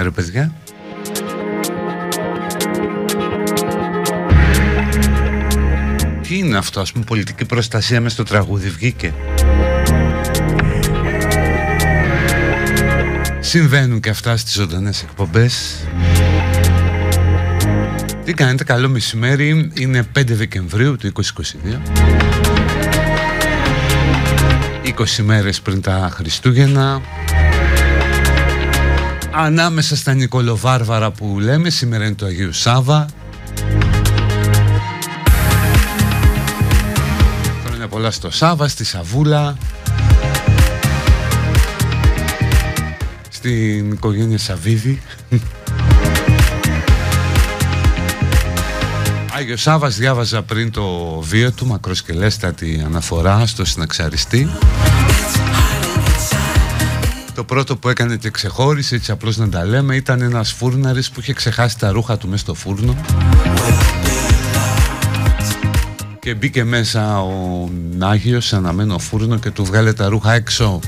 Τι έγινε ρε παιδιά. Τι είναι αυτό ας πούμε πολιτική προστασία μες στο τραγούδι βγήκε; Συμβαίνουν και αυτά στις ζωντανές εκπομπές. Τι κάνετε καλό μεσημέρι. Είναι 5 Δεκεμβρίου του 2022 20 μέρες πριν τα Χριστούγεννα ανάμεσα στα Νικολοβάρβαρα που λέμε σήμερα είναι το Αγίου Σάβα. Πολλά στο Σάβα, στη Σαβούλα. Στην οικογένεια Σαβίδη. Άγιος Σάβας διάβαζα πριν το βίο του μακροσκελέστατη αναφορά στο συναξαριστή το πρώτο που έκανε και ξεχώρισε έτσι απλώς να τα λέμε ήταν ένας φούρναρης που είχε ξεχάσει τα ρούχα του μέσα στο φούρνο. Και μπήκε μέσα ο Άγιος σε αναμένο φούρνο και του βγάλε τα ρούχα έξω.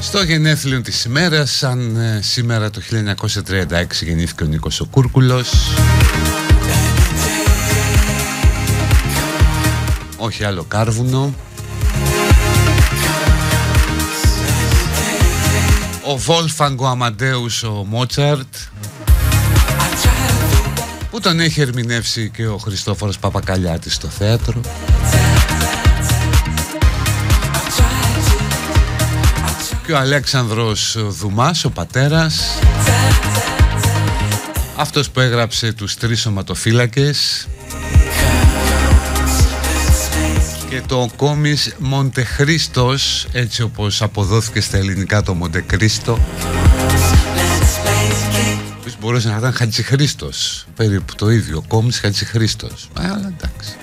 Στο γενέθλιο της ημέρας, σαν ε, σήμερα το 1936 γεννήθηκε ο Νίκος ο Κούρκουλος όχι άλλο κάρβουνο. Ο Βόλφαγκο Αμαντέους ο Μότσαρτ που τον έχει ερμηνεύσει και ο Χριστόφορος Παπακαλιάτης στο θέατρο. Και ο Αλέξανδρος Δουμάς ο πατέρας. Αυτός που έγραψε τους τρεις σωματοφύλακες και το κόμις Μοντεχρίστος έτσι όπως αποδόθηκε στα ελληνικά το Μοντεκρίστο. Που μπορούσε να ήταν Χατζηχρίστος. Περίπου το ίδιο κόμις Χατζηχρίστος. Αλλά εντάξει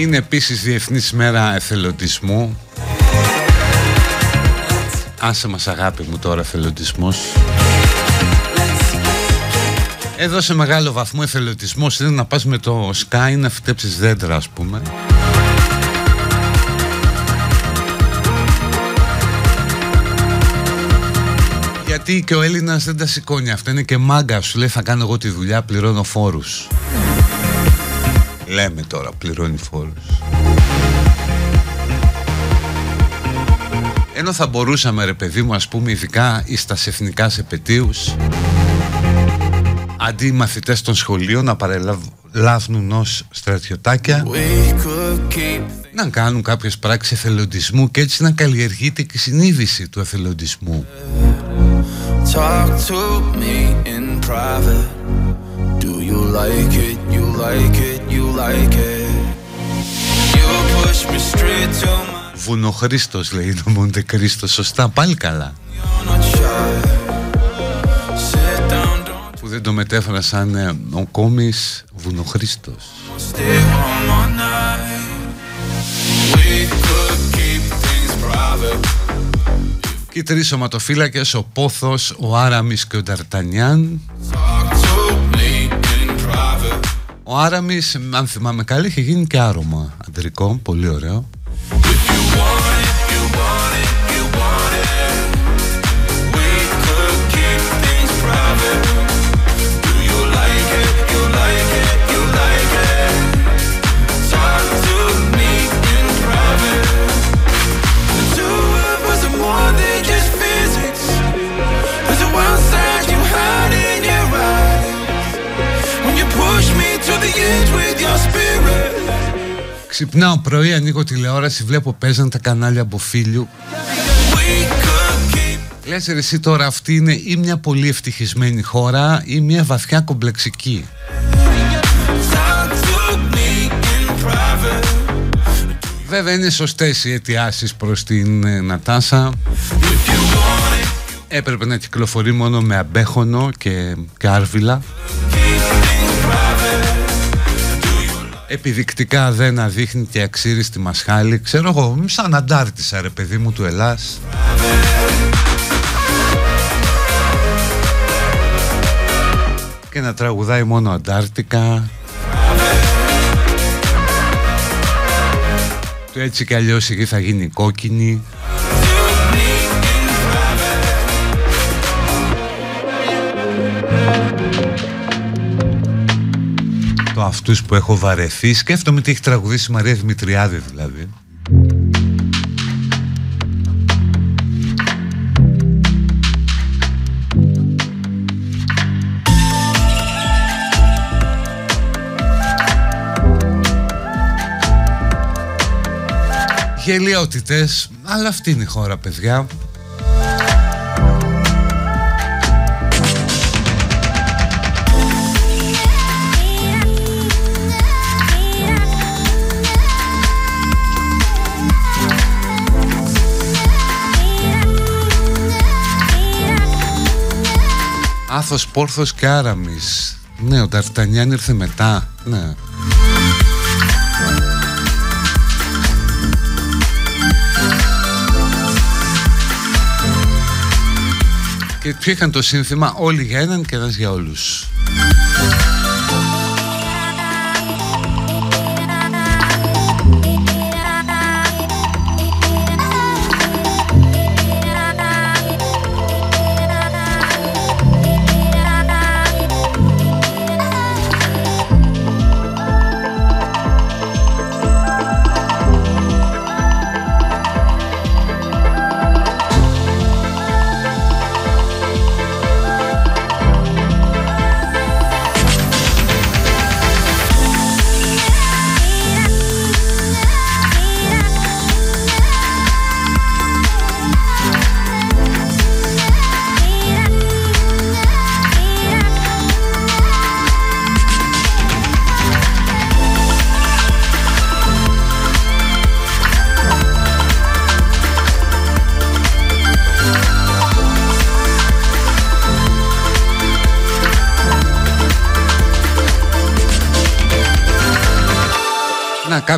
Είναι επίσης Διεθνής Μέρα Εθελοντισμού. Άσε μας αγάπη μου τώρα εθελοντισμός. Εδώ σε μεγάλο βαθμό εθελοντισμός είναι να πας με το Sky να φυτέψεις δέντρα ας πούμε. Γιατί και ο Έλληνας δεν τα σηκώνει. Αυτά Είναι και μάγκα σου. Λέει θα κάνω εγώ τη δουλειά πληρώνω φόρους Λέμε τώρα, πληρώνει φόρους. Ενώ θα μπορούσαμε ρε παιδί μου ας πούμε ειδικά στα εθνικά επαιτίους αντί οι μαθητές των σχολείων να παρελάβουν ως στρατιωτάκια να κάνουν κάποιες πράξεις εθελοντισμού και έτσι να καλλιεργείται και η συνείδηση του εθελοντισμού. Talk to me in private. Do you like it? You like it? You like it? You push me straight to my... Βουνοχρήστος λέει το Μοντε Κρίστο Σωστά πάλι καλά. Που δεν το μετέφερα σαν ε, ο κόμις Βουνοχρήστος Και οι τρεις σωματοφύλακες Ο Πόθος, ο Άραμις και ο Νταρτανιάν Ο Άραμις, αν θυμάμαι καλά, είχε γίνει και άρωμα αντρικό, πολύ ωραίο. Ξυπνάω πρωί, ανοίγω τηλεόραση, βλέπω παίζαν τα κανάλια από φίλου. Λες ρε εσύ τώρα αυτή είναι ή μια πολύ ευτυχισμένη χώρα ή μια βαθιά κομπλεξική. Βέβαια είναι σωστές οι αιτιάσεις προς την ε, Νατάσα. Έπρεπε να κυκλοφορεί μόνο με αμπέχονο και, και άρβιλα επιδεικτικά δεν αδείχνει και αξίριστη μασχάλη. Ξέρω εγώ σαν αντάρτησα ρε παιδί μου του Ελλάς. Και να τραγουδάει μόνο αντάρτικα. Του έτσι κι αλλιώς η γη θα γίνει κόκκινη από αυτούς που έχω βαρεθεί. Σκέφτομαι τι έχει τραγουδήσει η Μαρία Δημητριάδη δηλαδή. Γελιότητες, αλλά αυτή είναι η χώρα παιδιά. Άθος, Πόρθος και Άραμις Ναι, ο Ταρτανιάν ήρθε μετά. Ναι. Και ποιο είχαν το σύνθημα Όλοι για έναν και ένας για όλους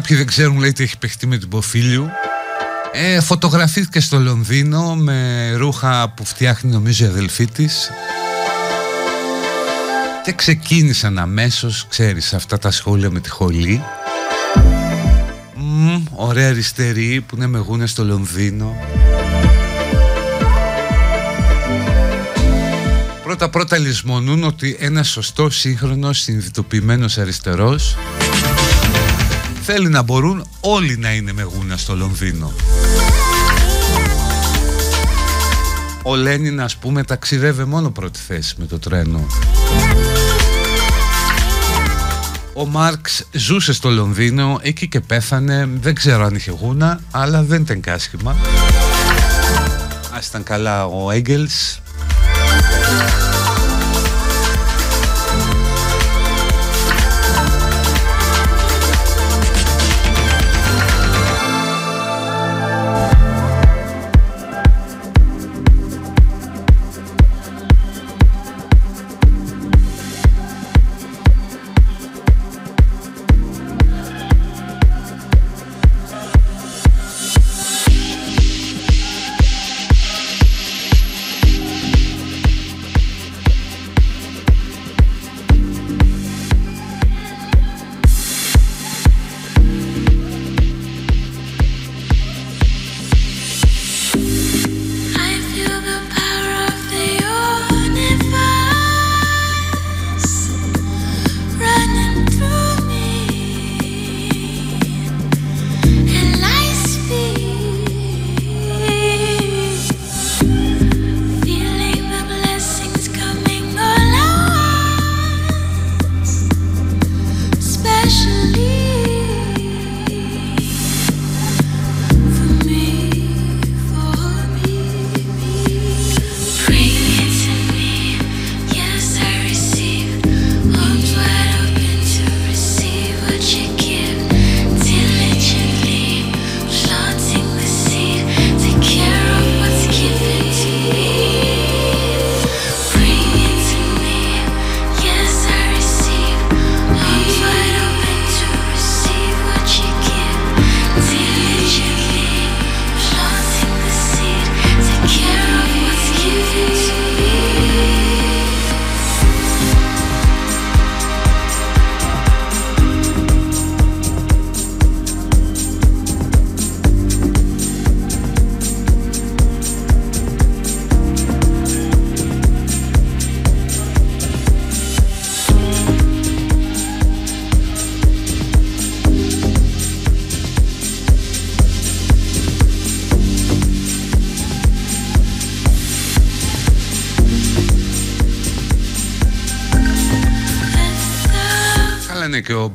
Κάποιοι δεν ξέρουν λέει τι έχει παιχτεί με την Ποφίλιου. Ε, Φωτογραφήθηκε στο Λονδίνο με ρούχα που φτιάχνει νομίζω η αδελφή της. Και ξεκίνησαν αμέσως, ξέρεις, αυτά τα σχόλια με τη χολή. Μ, Ωραία αριστερή που είναι με γούνε στο Λονδίνο. Πρώτα πρώτα λησμονούν ότι ένας σωστός σύγχρονος συνειδητοποιημένος αριστερός Θέλει να μπορούν όλοι να είναι με γούνα στο Λονδίνο. Ο Λένιν ας πούμε ταξιδεύει μόνο πρώτη θέση με το τρένο. Ο Μάρξ ζούσε στο Λονδίνο, εκεί και πέθανε, δεν ξέρω αν είχε γούνα, αλλά δεν ήταν κάσχημα. Ας ήταν καλά ο Έγγελς.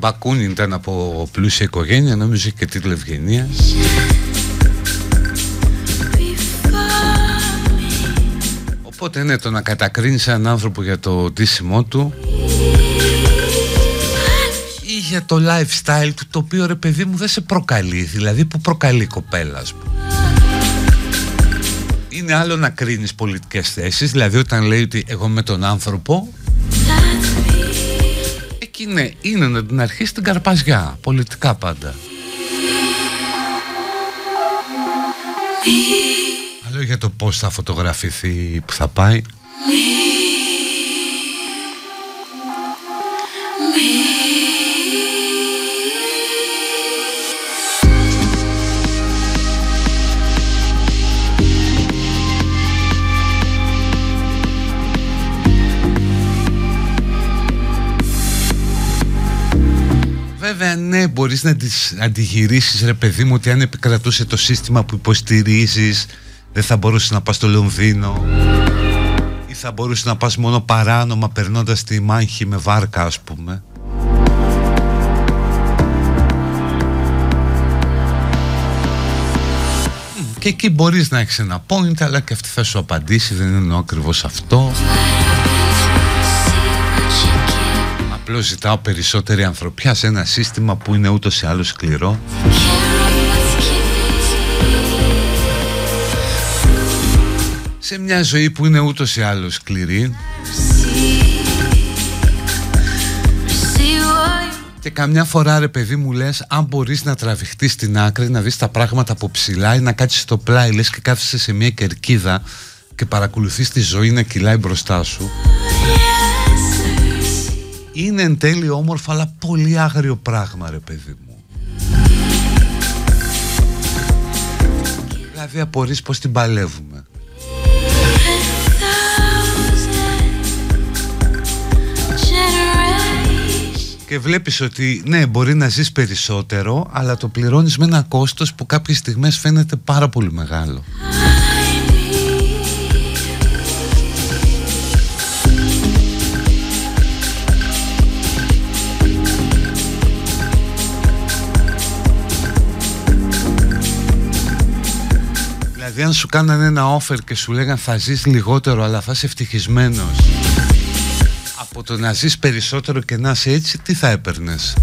Μπακούνιν ήταν από πλούσια οικογένεια, νομίζω και τίτλο ευγενίας. Οπότε ναι, το να κατακρίνεις έναν άνθρωπο για το ντύσιμό του ή για το lifestyle του, το οποίο ρε παιδί μου δεν σε προκαλεί, δηλαδή που προκαλεί κοπέλα. Είναι άλλο να κρίνεις πολιτικές θέσεις, δηλαδή όταν λέει ότι εγώ με τον άνθρωπο Εκεί ναι, είναι να την αρχίσει την καρπαζιά, πολιτικά πάντα. Άλλο για το πώς θα φωτογραφηθεί που θα πάει. Ναι μπορείς να τις αντιγυρίσεις ρε παιδί μου ότι αν επικρατούσε το σύστημα που υποστηρίζεις δεν θα μπορούσες να πας στο Λονδίνο. Ή θα μπορούσες να πας μόνο παράνομα περνώντας τη μάχη με βάρκα ας πούμε. Και εκεί μπορείς να έχεις ένα point αλλά και αυτή θα σου απαντήσει. Δεν είναι ακριβώς αυτό Απλώς ζητάω περισσότερη ανθρωπιά σε ένα σύστημα που είναι ούτως ή άλλως σκληρό. Σε μια ζωή που είναι ούτως ή άλλως σκληρή. Και καμιά φορά ρε παιδί μου λες Αν μπορείς να τραβηχτείς στην άκρη Να δεις τα πράγματα από ψηλά Ή να κάτσεις στο πλάι Λες και κάθεσαι σε μια κερκίδα Και παρακολουθείς τη ζωή να κυλάει μπροστά σου είναι εν τέλει όμορφο αλλά πολύ άγριο πράγμα ρε παιδί μου. Δηλαδή απορείς πως την παλεύουμε. Και βλέπεις ότι ναι μπορεί να ζεις περισσότερο Αλλά το πληρώνεις με ένα κόστος που κάποιες στιγμές φαίνεται πάρα πολύ μεγάλο Δηλαδή αν σου κάνανε ένα offer και σου λέγαν θα ζεις λιγότερο αλλά θα είσαι ευτυχισμένος Από το να ζεις περισσότερο και να είσαι έτσι τι θα έπαιρνες;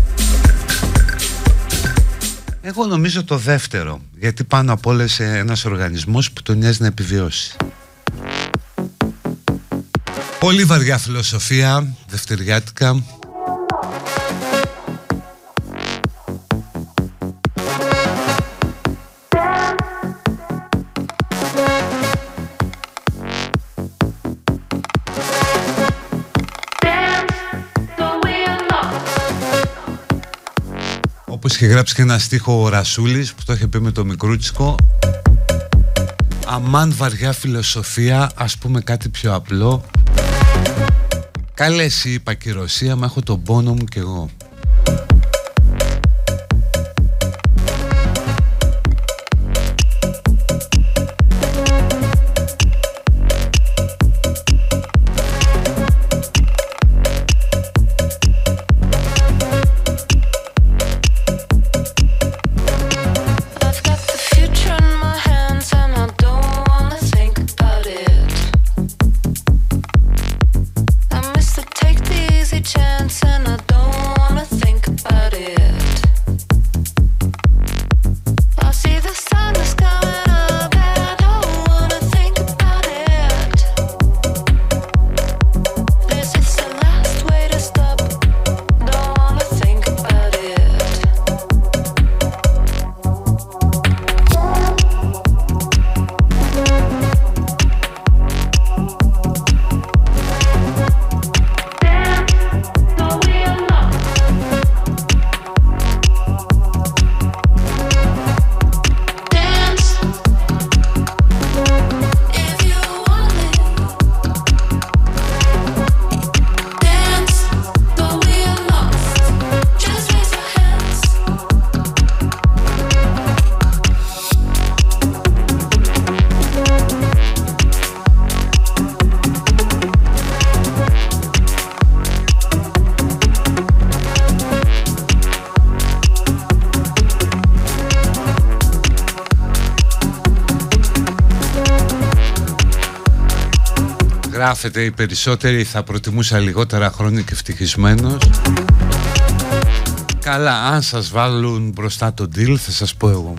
Εγώ νομίζω το δεύτερο Γιατί πάνω από όλες ένας οργανισμός που τον νοιάζει να επιβιώσει. Πολύ βαριά φιλοσοφία, δευτεριάτικα Όπως είχε γράψει και ένα στίχο ο Ρασούλης που το είχε πει με το Μικρούτσικο Αμάν βαριά φιλοσοφία, ας πούμε κάτι πιο απλό. Καλές εσύ είπα και η Ρωσία, μα έχω τον πόνο μου κι εγώ Γράφεται οι περισσότεροι θα προτιμούσα λιγότερα χρόνια και ευτυχισμένος. Καλά, αν σας βάλουν μπροστά το deal θα σας πω εγώ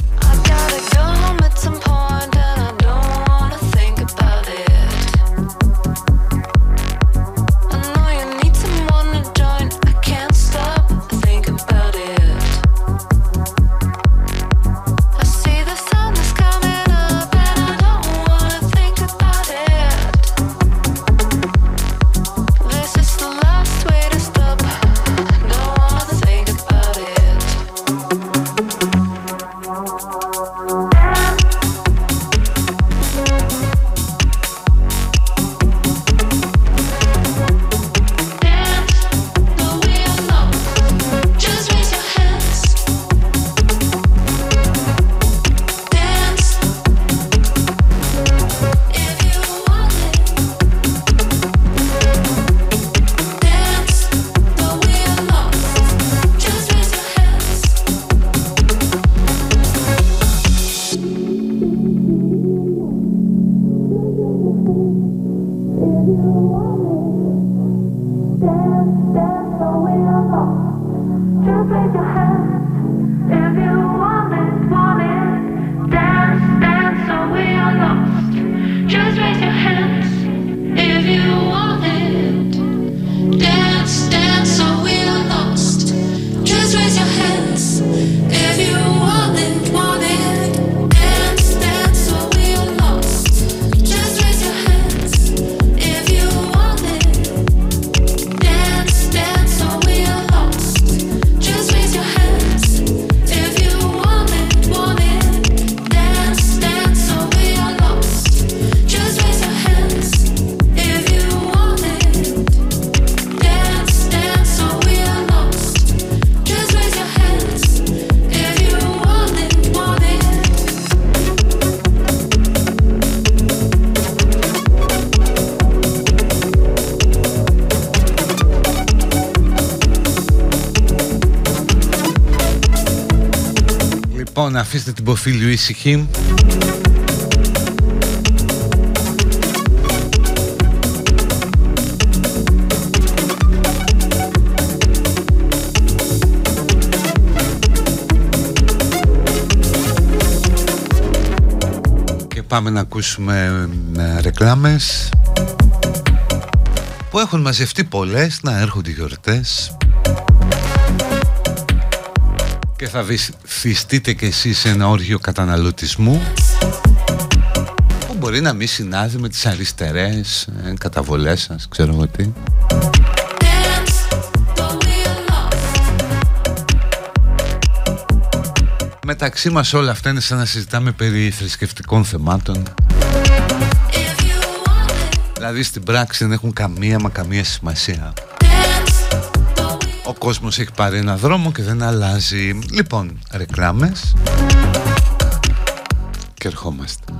αφήστε την Ποφίλιο ήσυχη Και πάμε να ακούσουμε ε, ρεκλάμες που έχουν μαζευτεί πολλές να έρχονται οι γιορτές. Και θα βυθιστείτε κι εσείς σε ένα όργιο καταναλωτισμού που μπορεί να μην συνάδει με τις αριστερές ε, καταβολές σας, ξέρω εγώ τι. Μεταξύ μας όλα αυτά είναι σαν να συζητάμε περί θρησκευτικών θεμάτων. Δηλαδή στην πράξη δεν έχουν καμία μα καμία σημασία. ο κόσμος έχει πάρει ένα δρόμο και δεν αλλάζει. Λοιπόν, ρεκλάμες. Και ερχόμαστε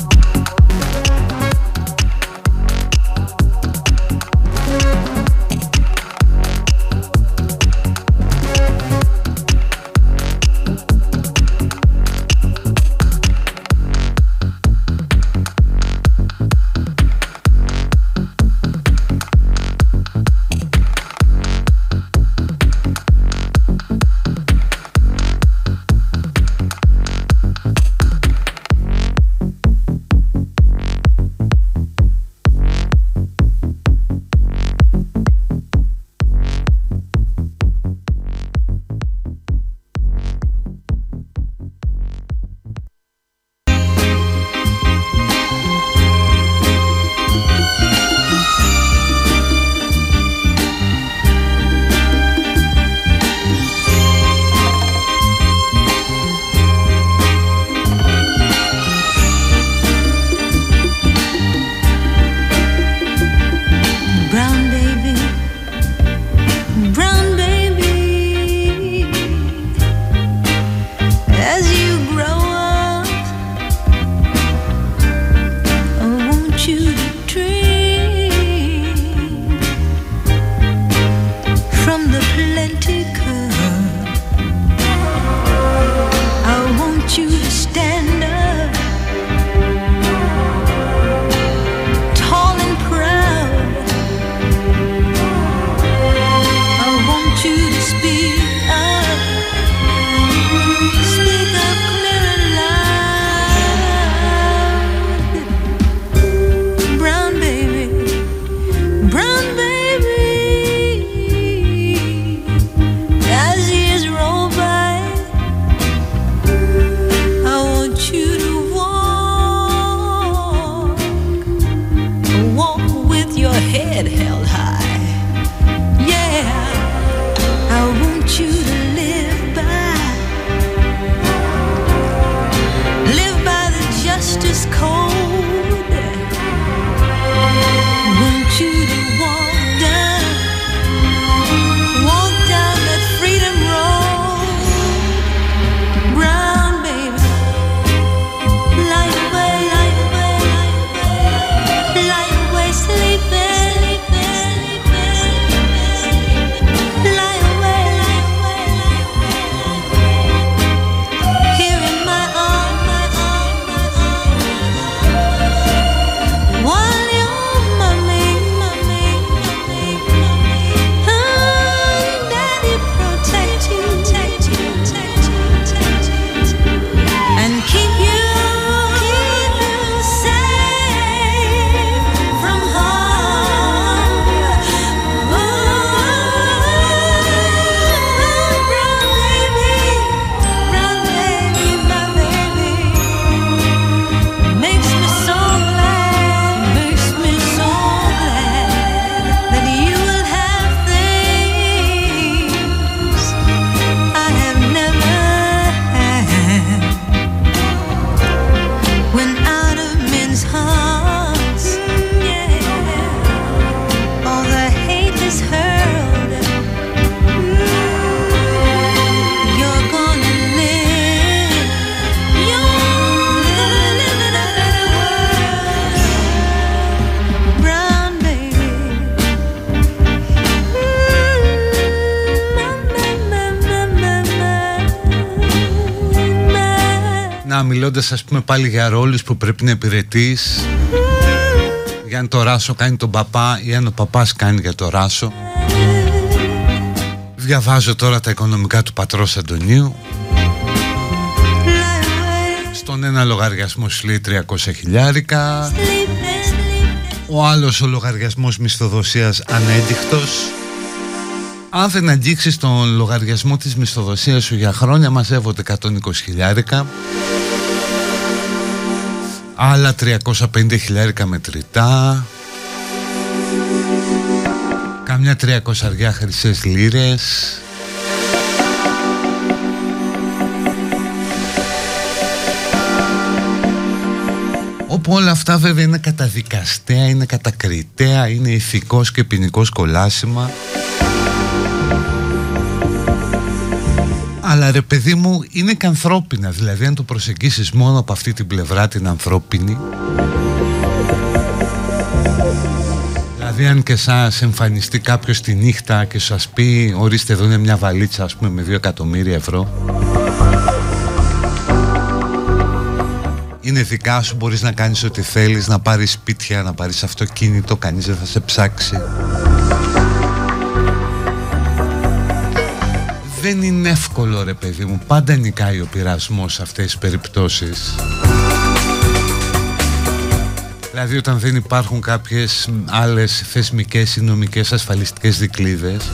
μιλώντας ας πούμε πάλι για ρόλους που πρέπει να υπηρετείς. Για αν το Ράσο κάνει τον παπά ή αν ο παπάς κάνει για το Ράσο. Διαβάζω τώρα τα οικονομικά του πατρός Αντωνίου. Στον ένα λογαριασμό σου λέει 300 χιλιάρικα. Ο άλλος ο λογαριασμός μισθοδοσίας ανέντυχτος αν δεν αγγίξεις τον λογαριασμό της μισθοδοσίας σου για χρόνια μαζεύονται 120 χιλιάρικα άλλα 350 χιλιάρικα μετρητά. Κάμια 300 αργιά χρυσές λίρες. Όπου όλα αυτά βέβαια είναι καταδικαστέα, είναι κατακριτέα, είναι ηθικός και ποινικός κολάσιμα Αλλά ρε παιδί μου είναι και ανθρώπινα. Δηλαδή αν το προσεγγίσεις μόνο από αυτή την πλευρά την ανθρώπινη. Δηλαδή αν και σας εμφανιστεί κάποιος τη νύχτα και σας πει ορίστε εδώ είναι μια βαλίτσα ας πούμε με 2 εκατομμύρια ευρώ. Είναι δικά σου, μπορείς να κάνεις ό,τι θέλεις, να πάρεις σπίτια, να πάρεις αυτοκίνητο, κανείς δεν θα σε ψάξει δεν είναι εύκολο ρε παιδί μου. Πάντα νικάει ο πειρασμός σε αυτές τις περιπτώσεις. Δηλαδή όταν δεν υπάρχουν κάποιες άλλες θεσμικές ή νομικές ασφαλιστικές δικλείδες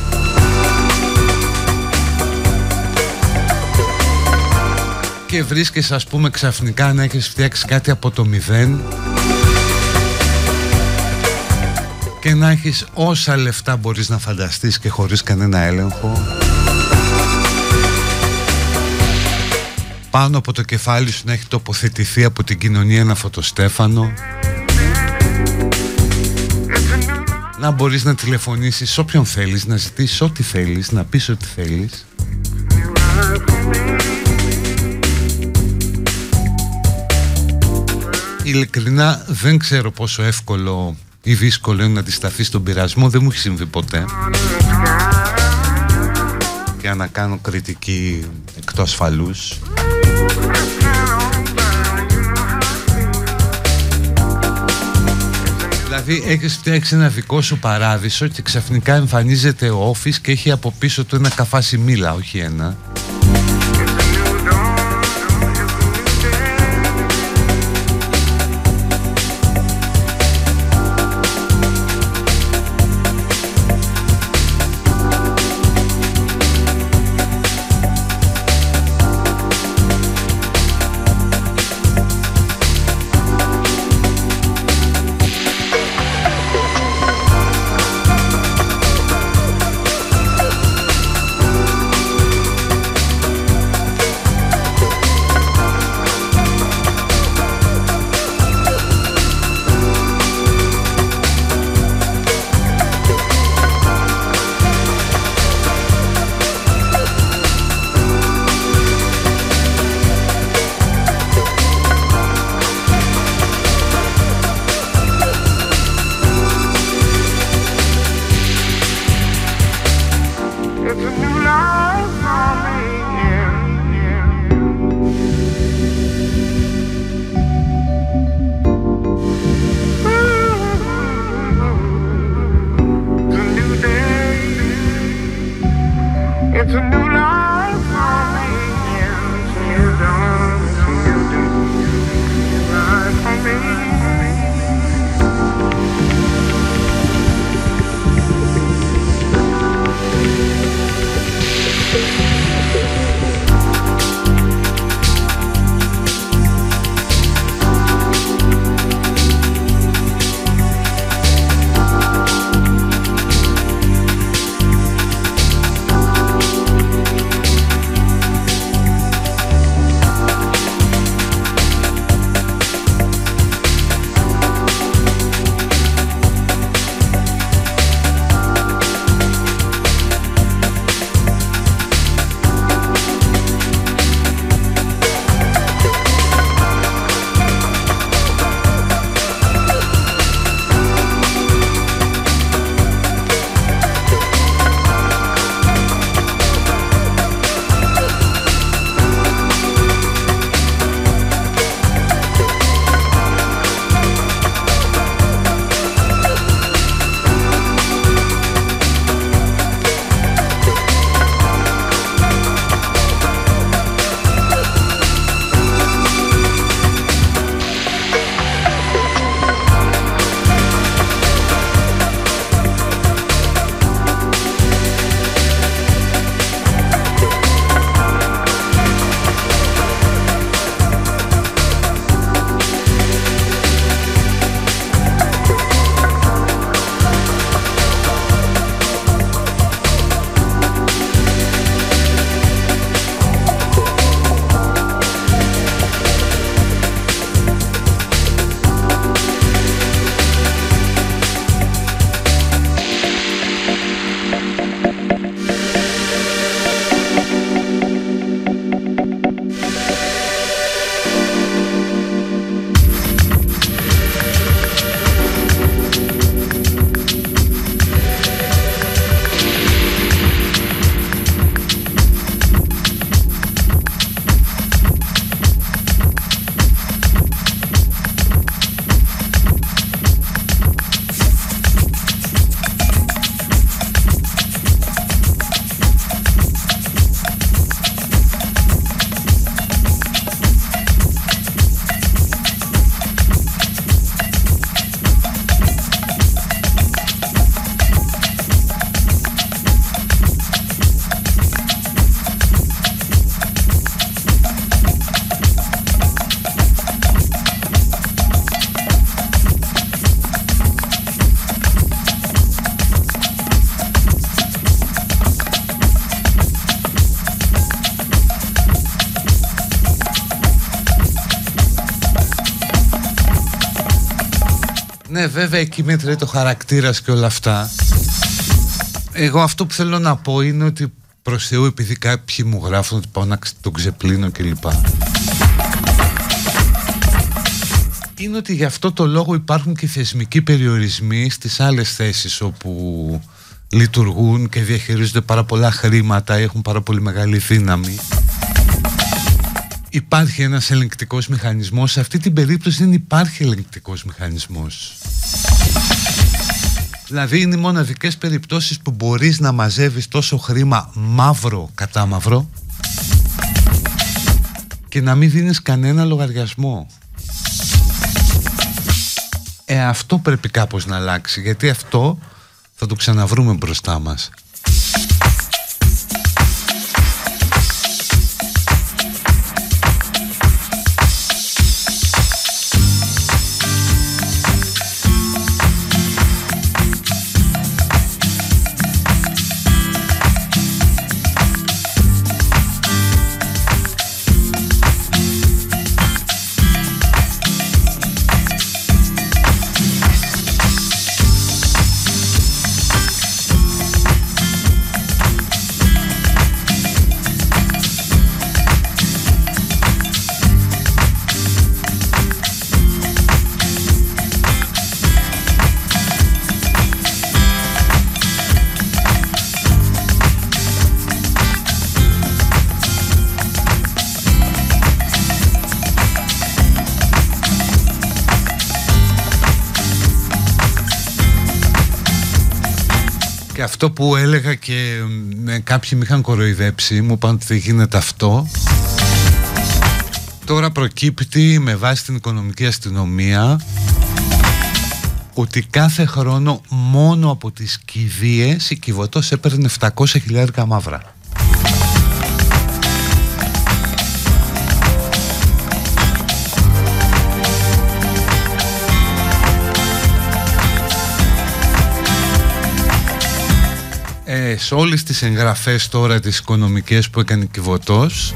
Και βρίσκεσαι ας πούμε ξαφνικά να έχεις φτιάξει κάτι από το μηδέν. Και να έχεις όσα λεφτά μπορείς να φανταστείς και χωρίς κανένα έλεγχο πάνω από το κεφάλι σου να έχει τοποθετηθεί από την κοινωνία ένα φωτοστέφανο. Να μπορείς να τηλεφωνήσεις όποιον θέλεις, να ζητήσεις ό,τι θέλεις, να πεις ό,τι θέλεις. Ειλικρινά δεν ξέρω πόσο εύκολο ή δύσκολο είναι να αντισταθείς στον πειρασμό, δεν μου έχει συμβεί ποτέ. Για να κάνω κριτική εκτός ασφαλούς Δηλαδή έχεις φτιάξει ένα δικό σου παράδεισο και ξαφνικά εμφανίζεται ο Office και έχει από πίσω του ένα καφάσι μήλα, όχι ένα. Βέβαια εκεί μέτράει το χαρακτήρας και όλα αυτά. Εγώ αυτό που θέλω να πω είναι ότι προς Θεού επειδή κάποιοι μου γράφουν ότι πάω να τον ξεπλύνω κλπ. Είναι ότι γι' αυτό το λόγο υπάρχουν και θεσμικοί περιορισμοί στις άλλες θέσεις όπου λειτουργούν και διαχειρίζονται πάρα πολλά χρήματα, έχουν πάρα πολύ μεγάλη δύναμη. Υπάρχει ένας ελεγκτικός μηχανισμός, σε αυτή την περίπτωση δεν υπάρχει ελεγκτικός μηχανισμός. Δηλαδή είναι οι μοναδικές περιπτώσεις που μπορείς να μαζεύεις τόσο χρήμα μαύρο κατά μαύρο και να μην δίνεις κανένα λογαριασμό. Ε, αυτό πρέπει κάπως να αλλάξει γιατί αυτό θα το ξαναβρούμε μπροστά μας. Που έλεγα και κάποιοι με είχαν κοροϊδέψει μου είπαν ότι δεν γίνεται αυτό τώρα προκύπτει με βάση την οικονομική αστυνομία ότι κάθε χρόνο μόνο από τις κηδείες η Κιβωτός έπαιρνε 700 χιλιάρικα μαύρα. Σε όλες τις εγγραφές τώρα τις οικονομικές που έκανε Κιβωτός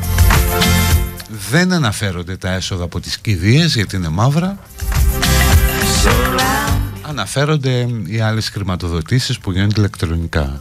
δεν αναφέρονται τα έσοδα από τις κηδείες γιατί είναι μαύρα. Αναφέρονται οι άλλες χρηματοδοτήσεις που γίνονται ηλεκτρονικά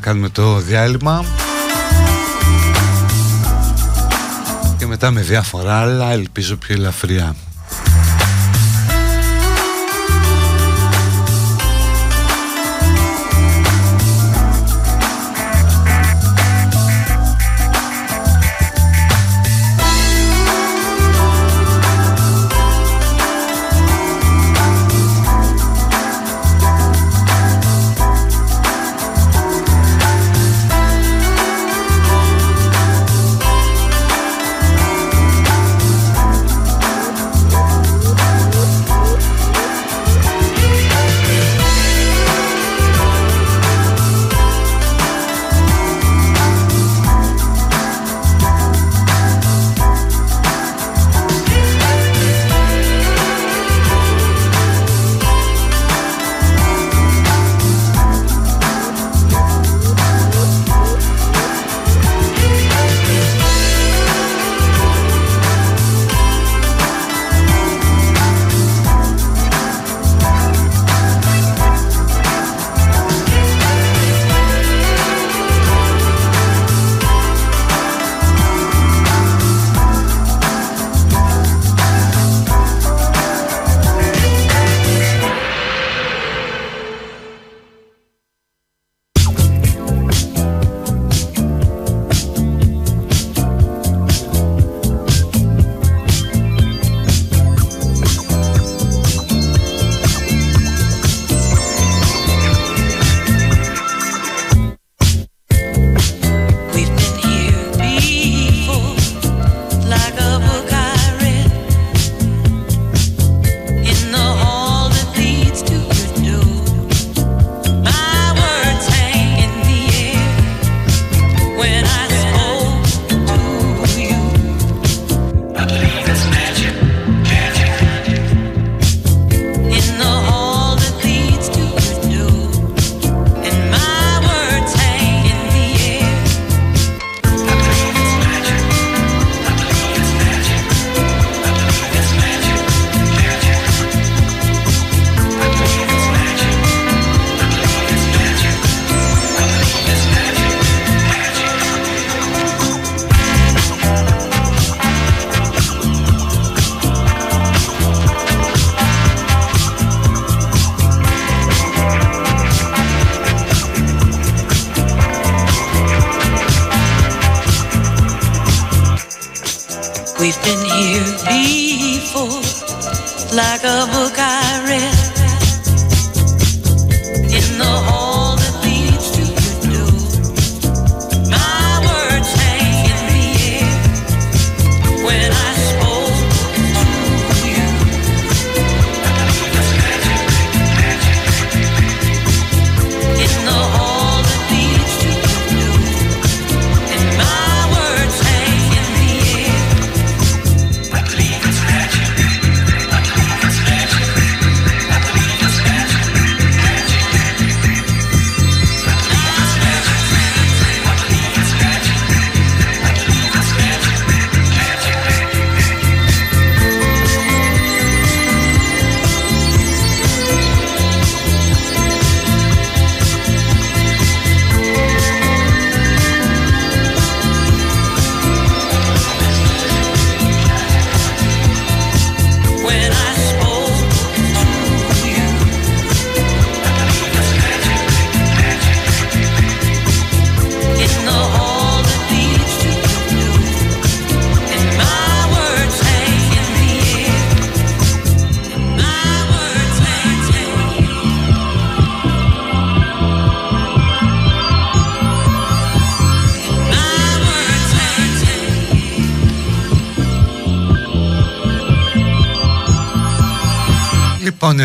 κάνουμε το διάλειμμα. Και μετά με διάφορα άλλα ελπίζω πιο ελαφριά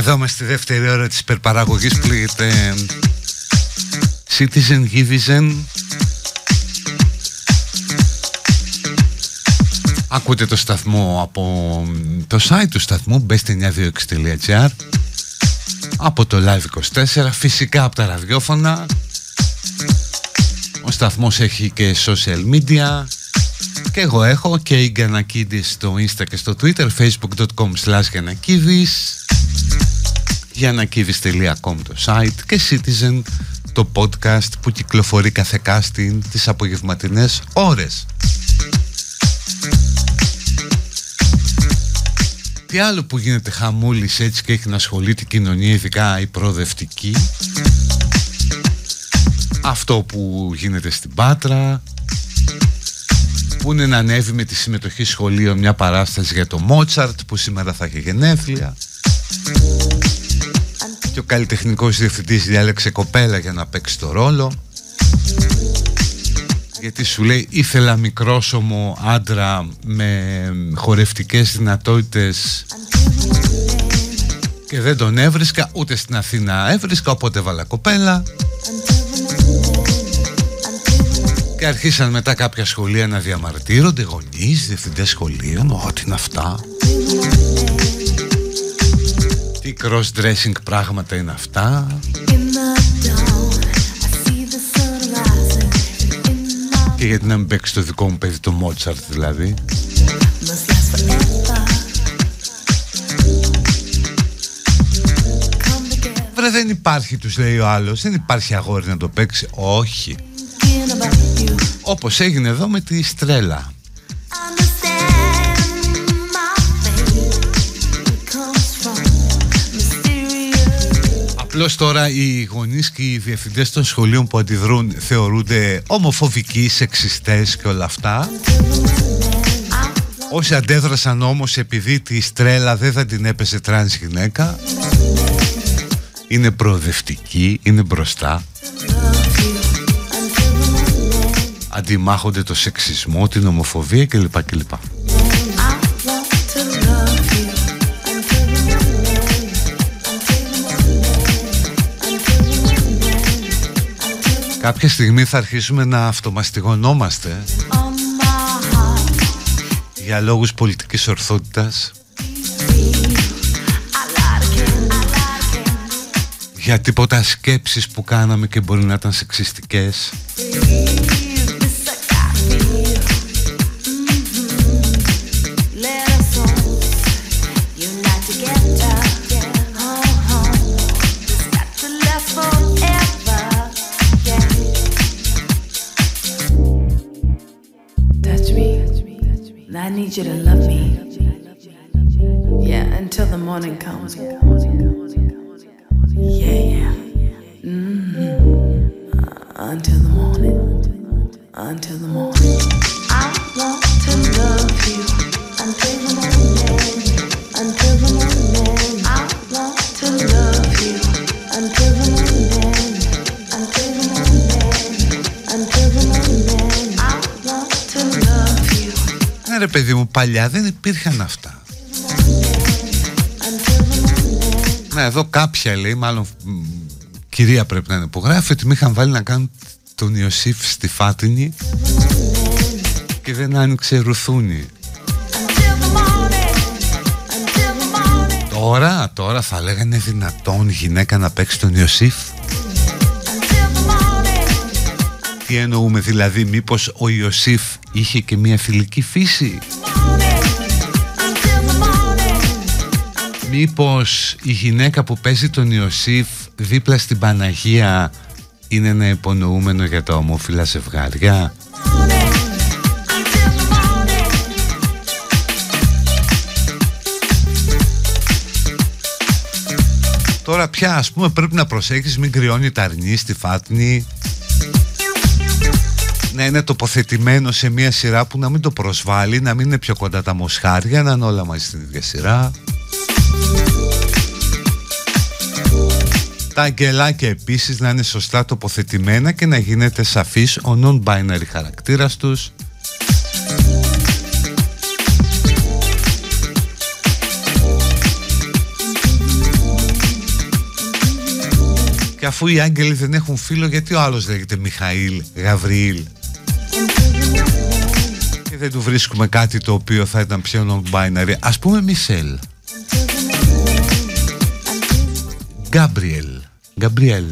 εδώ είμαστε στη δεύτερη ώρα της υπερπαραγωγής που λέγεται Citizen Givizen. Ακούτε το σταθμό από το site του σταθμού best926.gr από το Live24 φυσικά από τα ραδιόφωνα. Ο σταθμός έχει και social media. Και εγώ έχω και η Γκανακίδης στο Insta και στο Twitter facebook.com slash γιανακίδης.com το site και Citizen το podcast που κυκλοφορεί κάθε casting τις απογευματινές ώρες. Τι άλλο που γίνεται χαμούλης έτσι και έχει να ασχολεί την κοινωνία ειδικά η προοδευτική; Αυτό που γίνεται στην Πάτρα που είναι να ανέβει με τη συμμετοχή σχολείων μια παράσταση για το Μότσαρτ που σήμερα θα έχει γενέθλια και ο καλλιτεχνικός διευθυντής διάλεξε κοπέλα για να παίξει το ρόλο. Γιατί σου λέει ήθελα μικρόσωμο άντρα με χορευτικές δυνατότητες. Και δεν τον έβρισκα ούτε στην Αθήνα έβρισκα οπότε έβαλα κοπέλα. Και αρχίσαν μετά κάποια σχολεία να διαμαρτύρονται γονείς, διευθυντές σχολείων ό,τι είναι αυτά τι cross-dressing πράγματα είναι αυτά. Και γιατί να μην παίξει το δικό μου παιδί το Μότσαρτ δηλαδή. Βρε δεν υπάρχει τους λέει ο άλλος. Δεν υπάρχει αγόρι να το παίξει. Όχι. Όπως έγινε εδώ με τη Στρέλα Απλώς τώρα οι γονείς και οι διευθυντές των σχολείων που αντιδρούν θεωρούνται ομοφοβικοί, σεξιστές και όλα αυτά. Όσοι αντέδρασαν όμως επειδή τη Στρέλλα δεν θα την έπαιζε τρανς γυναίκα είναι προοδευτικοί, είναι μπροστά αντιμάχονται το σεξισμό, την ομοφοβία κλπ. κλπ. Κάποια στιγμή θα αρχίσουμε να αυτομαστιγωνόμαστε για λόγους πολιτικής ορθότητας. Για τίποτα σκέψεις που κάναμε και μπορεί να ήταν σεξιστικές παλιά δεν υπήρχαν αυτά. Ναι εδώ κάποια λέει μάλλον κυρία πρέπει να είναι υπογράφει ότι με είχαν βάλει να κάνουν τον Ιωσήφ στη Φάτινη και δεν άνοιξε ρουθούνι. Τώρα, τώρα θα λέγανε δυνατόν γυναίκα να παίξει τον Ιωσήφ. Τι εννοούμε δηλαδή μήπως ο Ιωσήφ είχε και μια φιλική φύση; Μήπως η γυναίκα που παίζει τον Ιωσήφ δίπλα στην Παναγία είναι ένα υπονοούμενο για τα ομόφυλα ζευγάρια; Τώρα πια ας πούμε πρέπει να προσέχεις μην κρυώνει τα αρνή στη φάτνη να είναι τοποθετημένο σε μια σειρά που να μην το προσβάλλει, να μην είναι πιο κοντά τα μοσχάρια, να είναι όλα μαζί στην ίδια σειρά. Τα αγγελάκια επίσης να είναι σωστά τοποθετημένα και να γίνεται σαφής ο non-binary χαρακτήρας τους. Και αφού οι άγγελοι δεν έχουν φίλο γιατί ο άλλος λέγεται Μιχαήλ, Γαβριήλ; Και δεν του βρίσκουμε κάτι το οποίο θα ήταν πιο non-binary. Ας πούμε Μισελ. Γκάμπριελ גבריאל.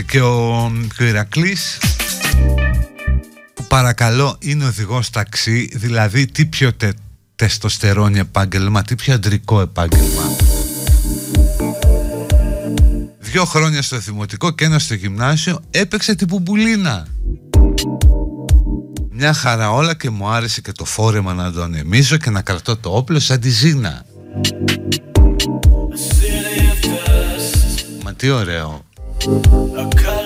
Γκαμπριέλ και ο, και ο Ηρακλής που παρακαλώ είναι οδηγός ταξί δηλαδή τι πιο τε, τεστοστερόνι επάγγελμα τι πιο αντρικό επάγγελμα. Δύο χρόνια στο δημοτικό και ένα στο γυμνάσιο έπαιξε την πουμπουλίνα μια χαρά όλα και μου άρεσε και το φόρεμα να το ανεμίζω και να κρατώ το όπλο σαν τη ζήνα. Μα τι ωραίο A color.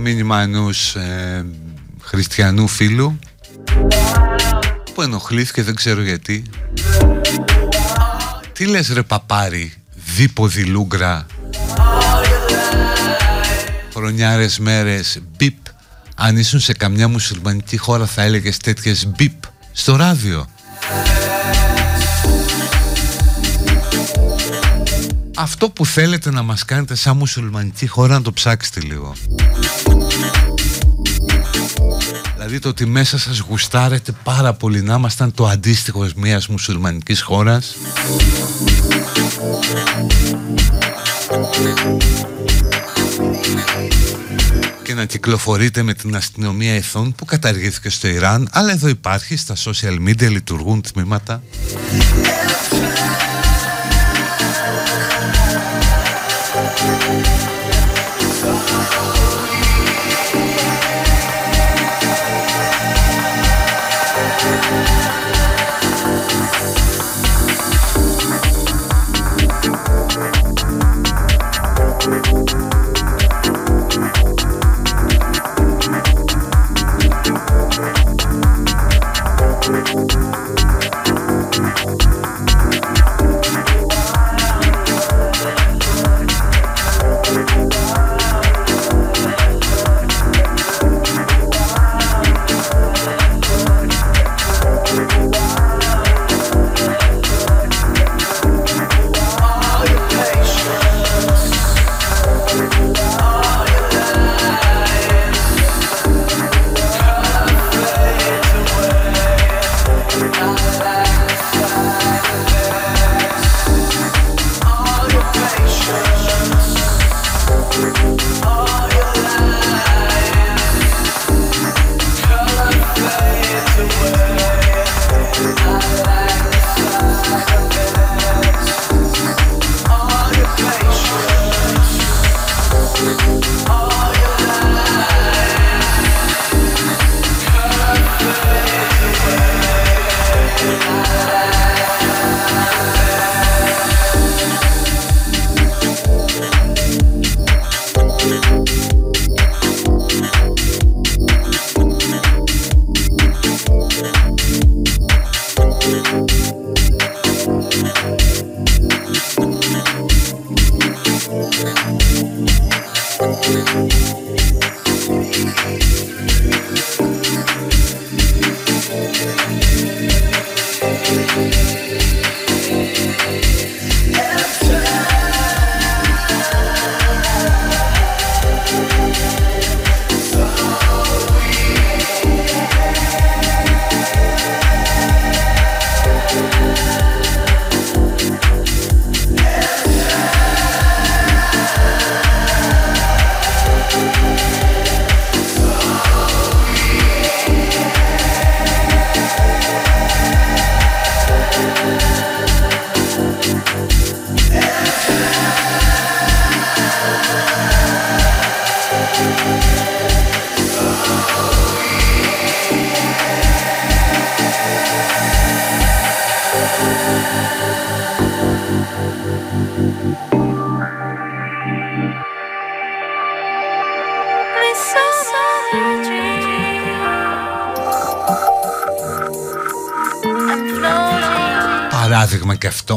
Μήνυμα ενός ε, χριστιανού φίλου που ενοχλήθηκε δεν ξέρω γιατί. Τι λες ρε παπάρι δίποδη λούγκρα. Χρονιάρες μέρες μπιπ. Αν ήσουν σε καμιά μουσουλμανική χώρα θα έλεγες τέτοιες μπιπ στο ράδιο. Αυτό που θέλετε να μας κάνετε σαν μουσουλμανική χώρα να το ψάξετε λίγο Δηλαδή το ότι μέσα σας γουστάρετε πάρα πολύ να ήμασταν το αντίστοιχο μιας μουσουλμανικής χώρας. Και να κυκλοφορείτε με την αστυνομία εθών που καταργήθηκε στο Ιράν αλλά εδώ υπάρχει, στα social media λειτουργούν τμήματα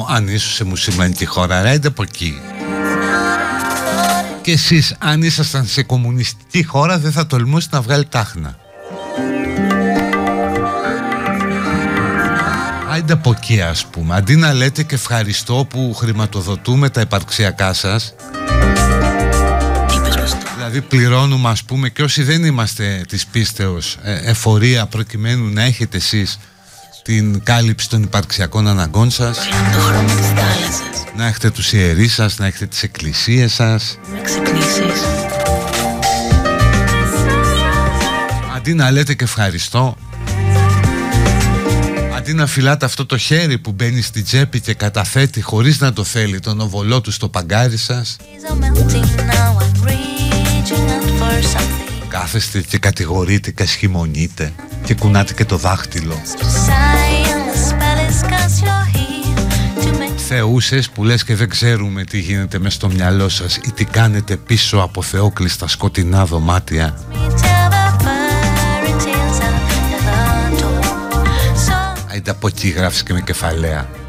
αν ήσουν σε μουσουλμανική χώρα, ρέντε από εκεί. Και εσείς αν ήσασταν σε κομμουνιστική χώρα δεν θα τολμούσετε να βγάλει τάχνα. Άιντε από εκεί ας πούμε. Αντί να λέτε και ευχαριστώ που χρηματοδοτούμε τα υπαρξιακά σας. Δηλαδή πληρώνουμε ας πούμε και όσοι δεν είμαστε της πίστεως ε, εφορία προκειμένου να έχετε εσείς την κάλυψη των υπαρξιακών αναγκών σας. Να έχετε τους ιερείς σας, να έχετε τις εκκλησίες σας. Αντί να λέτε και ευχαριστώ Αντί να φυλάτε αυτό το χέρι που μπαίνει στη τσέπη και καταθέτει χωρίς να το θέλει τον οβολό του στο παγκάρι σας Κάθεστε και κατηγορείτε και σχημονείτε και κουνάτε και το δάχτυλο. Θεούσες που λες και δεν ξέρουμε τι γίνεται μέσω στο μυαλό σας ή τι κάνετε πίσω από θεόκλειστα σκοτεινά δωμάτια. Άιντε από εκεί γράφεις και με κεφαλαία.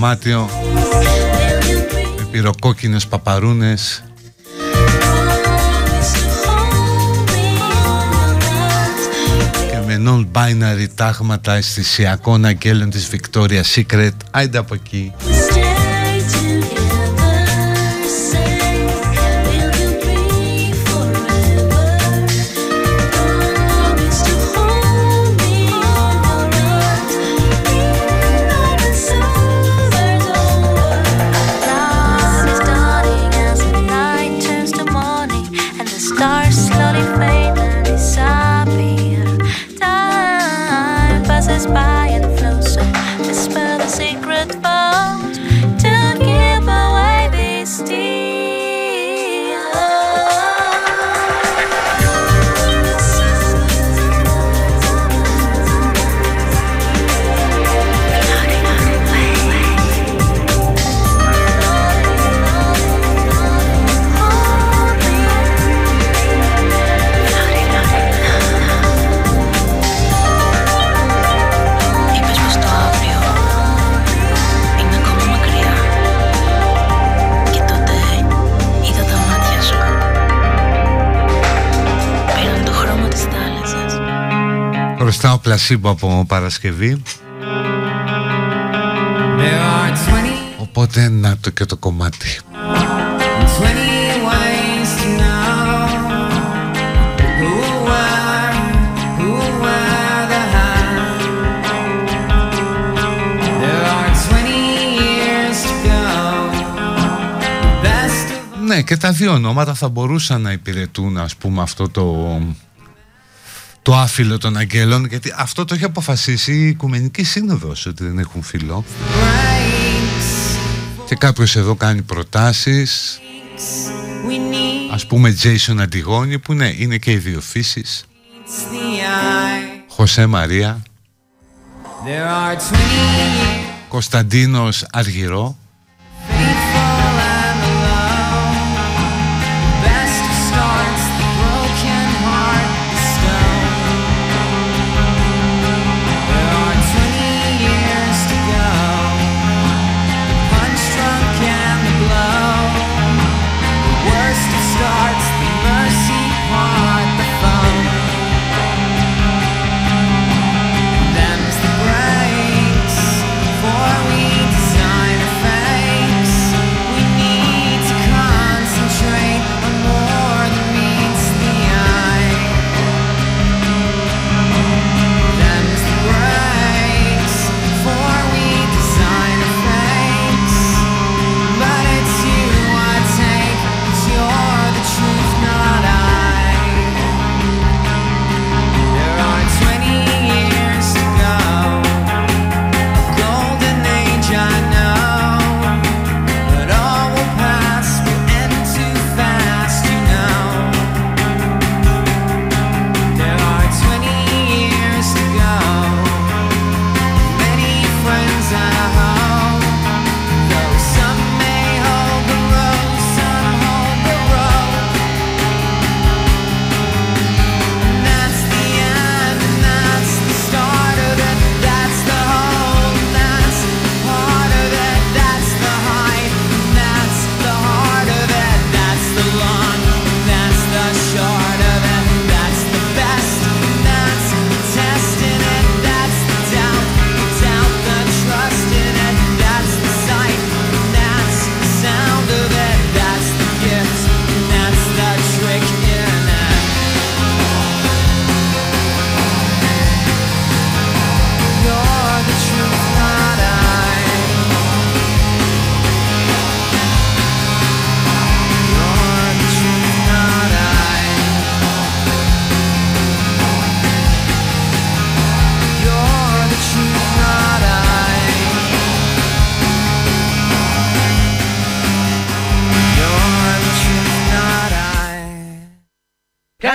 Δωμάτιο με πυροκόκκινες παπαρούνες. Και με non-binary τάγματα αισθησιακών αγγέλων της Victoria's Secret. Άιντε από εκεί πλασίμπο από Παρασκευή. Οπότε να το και το κομμάτι. Ναι και τα δύο ονόματα θα μπορούσαν να υπηρετούν ας πούμε αυτό το το άφιλο των αγγέλων γιατί αυτό το έχει αποφασίσει η Οικουμενική Σύνοδος ότι δεν έχουν φίλο. Και κάποιος εδώ κάνει προτάσεις. Ας πούμε Jason Αντιγόνη που ναι είναι και οι δύο φύσεις. Χωσέ Μαρία. Κωνσταντίνος Αργυρό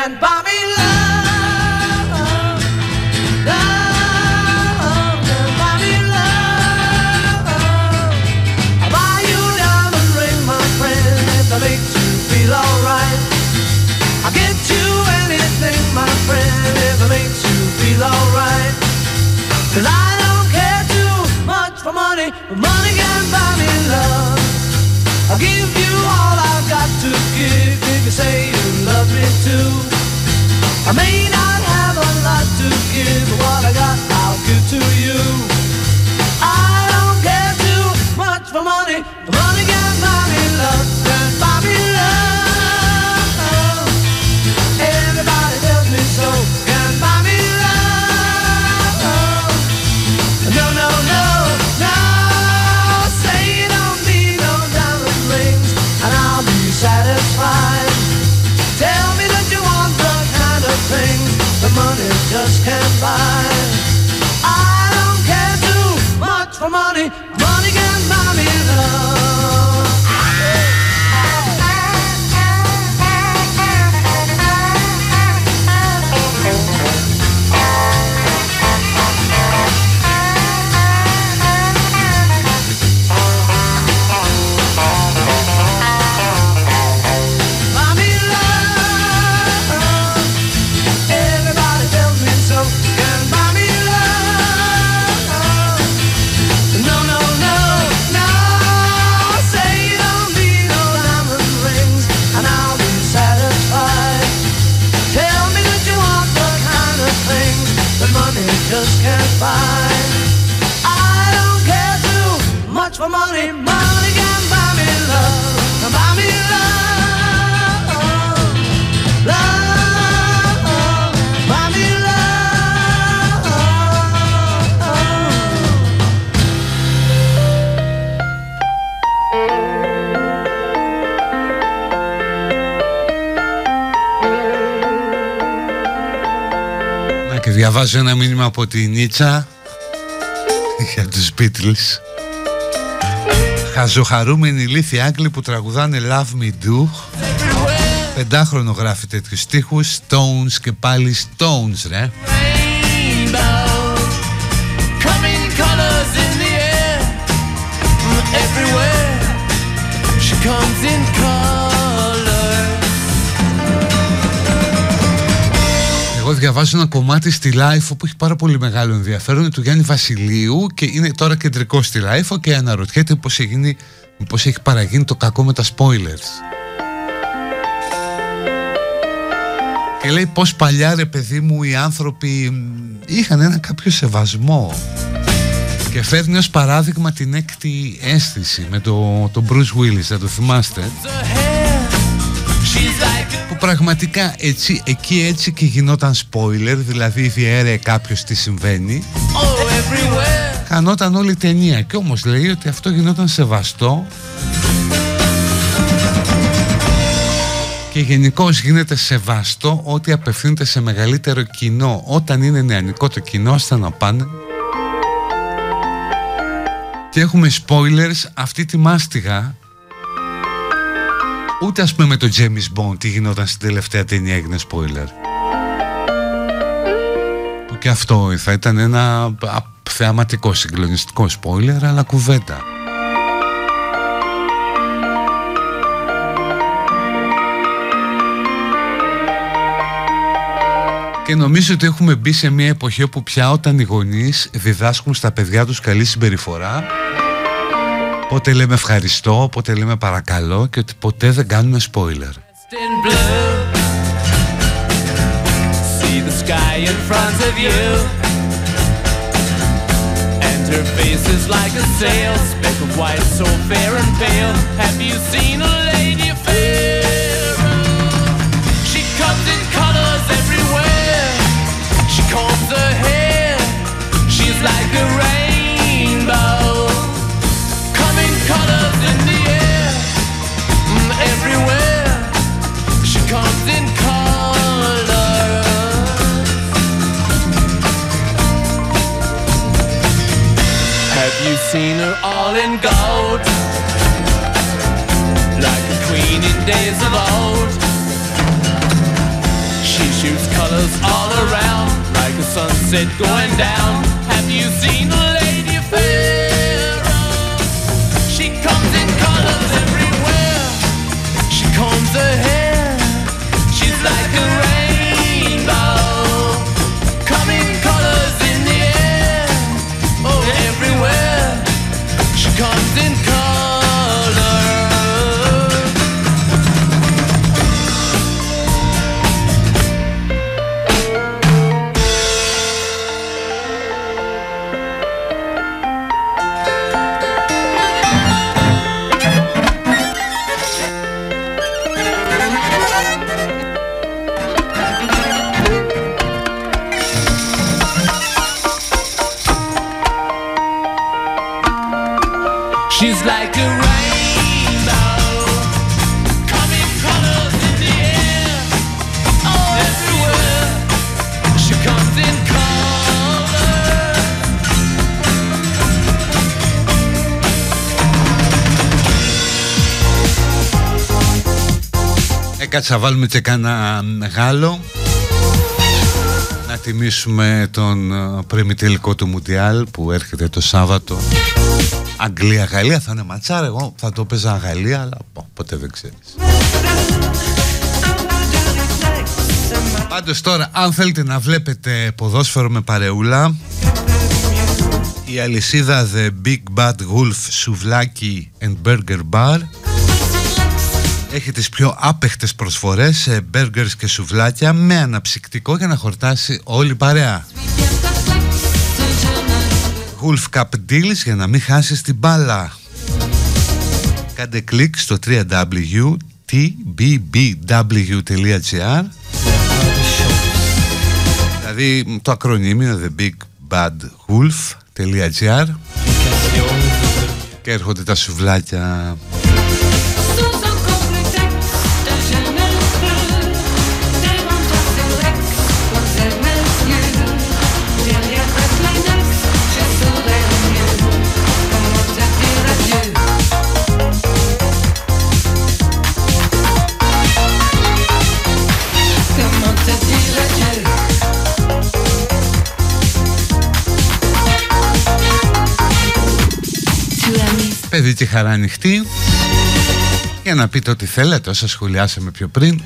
and Bobby διαβάζω ένα μήνυμα από τη Νίτσα. Για τους Beatles. Χαζοχαρούμενοι ηλίθιοι Άγγλοι που τραγουδάνε Love Me Do. Πεντάχρονο γράφει τέτοιους στίχους Stones και πάλι Stones ρε. She comes in Εγώ διαβάζω ένα κομμάτι στη Life που έχει πάρα πολύ μεγάλο ενδιαφέρον του Γιάννη Βασιλείου και είναι τώρα κεντρικό στη Life και αναρωτιέται πώς, έχει, πώς έχει παραγίνει το κακό με τα spoilers. Και λέει πως παλιά ρε παιδί μου οι άνθρωποι είχαν ένα κάποιο σεβασμό και φέρνει ως παράδειγμα την έκτη αίσθηση με τον το Bruce Willis, θα το θυμάστε που πραγματικά έτσι, εκεί έτσι και γινόταν spoiler Δηλαδή διέρεε κάποιος τι συμβαίνει. Oh, Κανόταν όλη η ταινία Και όμως λέει ότι αυτό γινόταν σεβαστό. Και γενικώ γίνεται σεβαστό ότι απευθύνεται σε μεγαλύτερο κοινό. Όταν είναι νεανικό το κοινό ώστε να πάνε. Και έχουμε spoilers αυτή τη μάστιγα Ούτε ας πούμε με το James Bond τι γινόταν στην τελευταία ταινία έγινε spoiler. Που και αυτό θα ήταν ένα θεαματικό συγκλονιστικό spoiler αλλά κουβέντα. Και νομίζω ότι έχουμε μπει σε μια εποχή όπου πια όταν οι γονείς διδάσκουν στα παιδιά τους καλή συμπεριφορά Πότε λέμε ευχαριστώ, πότε λέμε παρακαλώ και ότι ποτέ δεν κάνουμε spoiler. See the sky in front of you And her face is like a sail Speck of white so fair and pale Have you seen a lady fair? She comes in colors everywhere She combs her hair She's like a rainbow seen her all in gold? Like a queen in days of old. She shoots colors all around, like a sunset going down. Have you seen a lady fair? She comes in colors everywhere. She combs her hair. She's like a constant Έκατσα βάλουμε και κάνα Γάλλο να τιμήσουμε τον ε, πρεμιτελικό του Μουντιάλ που έρχεται το Σάββατο. Αγγλία-Γαλλία θα είναι ματσάρα εγώ θα το παίζα Γαλλία αλλά πω, ποτέ δεν ξέρεις. Πάντως τώρα αν θέλετε να βλέπετε ποδόσφαιρο με παρεούλα η αλυσίδα The Big Bad Wolf Souvlaki and Burger Bar έχει τις πιο άπεχτες προσφορές σε μπέργκερς και σουβλάκια με αναψυκτικό για να χορτάσει όλη η παρέα. Wolf Cup Deals για να μην χάσεις την μπάλα. Κάντε κλικ στο www.tbbw.gr Δηλαδή το ακρονίμιο The Big Bad Wolf.gr και έρχονται τα σουβλάκια Παιδί τη χαρά ανοιχτή για να πείτε ό,τι θέλετε όσα σχολιάσαμε πιο πριν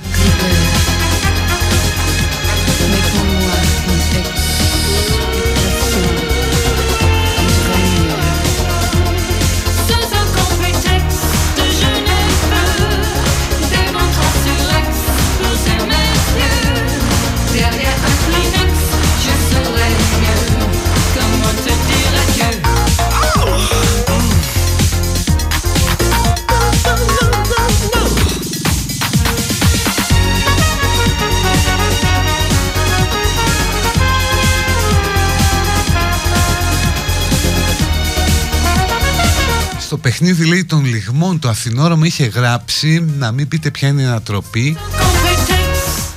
παιχνίδι λέει των λιγμών το Αθηνόρο είχε γράψει να μην πείτε ποια είναι η ανατροπή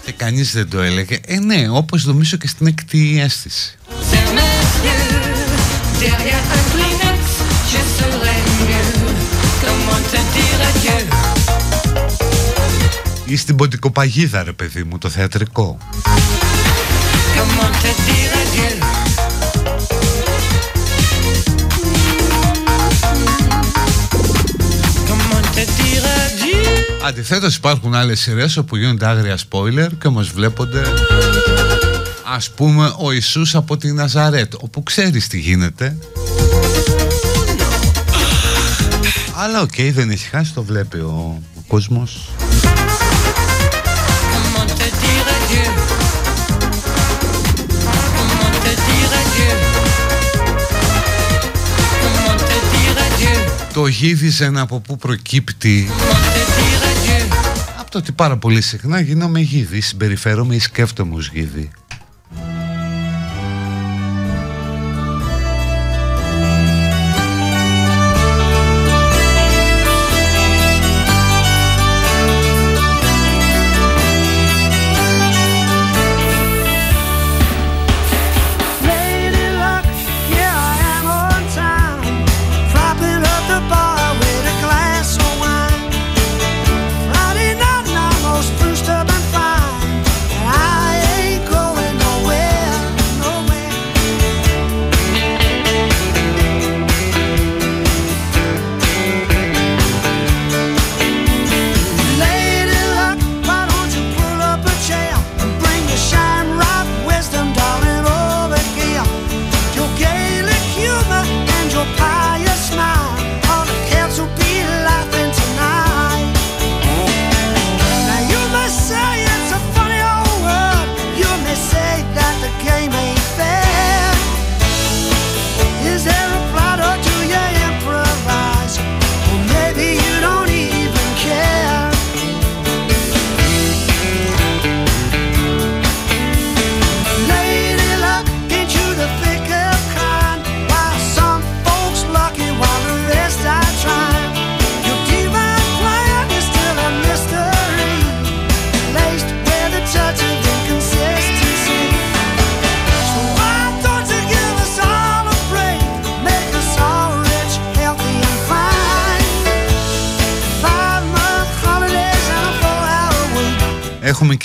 και κανείς δεν το έλεγε. Ε ναι, όπως νομίζω και στην έκτη αίσθηση. Ή στην Ποντικοπαγίδα ρε παιδί μου, το θεατρικό. Αντιθέτως υπάρχουν άλλες σειρές όπου γίνονται άγρια spoiler και όμως βλέπονται ας πούμε ο Ιησούς από τη Ναζαρέτ όπου ξέρεις τι γίνεται. Αλλά ok okay, δεν έχει χάσει το βλέπει ο, ο κόσμος. Το γύδιζεν από πού προκύπτει Από το ότι πάρα πολύ συχνά γίνομαι γίδι Συμπεριφέρομαι ή σκέφτομαι ως γίδι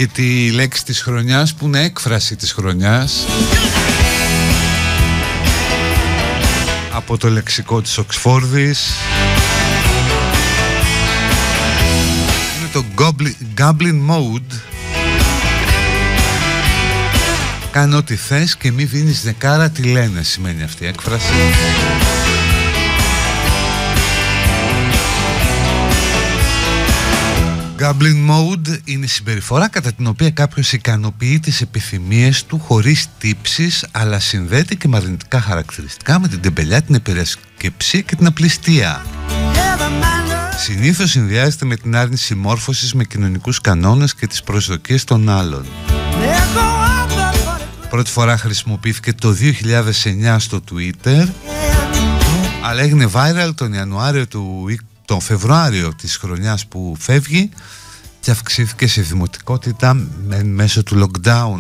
και τη λέξη της χρονιάς που είναι έκφραση της χρονιάς. Από το λεξικό της Οξφόρδης. Είναι το Goblin Mode. Κάνε ό,τι θες και μη δίνεις δεκάρα τι λένε σημαίνει αυτή η έκφραση Gambling mode είναι η συμπεριφορά κατά την οποία κάποιος ικανοποιεί τις επιθυμίες του χωρίς τύψεις αλλά συνδέεται και με αρνητικά χαρακτηριστικά με την τεμπελιά, την επιρρεσκεψία και την απληστία. Συνήθως συνδυάζεται με την άρνηση μόρφωσης με κοινωνικούς κανόνες και τις προσδοκίες των άλλων. Πρώτη φορά χρησιμοποιήθηκε το 2009 στο Twitter αλλά έγινε viral τον Ιανουάριο του τον Φεβρουάριο της χρονιάς που φεύγει και αυξήθηκε σε δημοτικότητα μέσω του lockdown.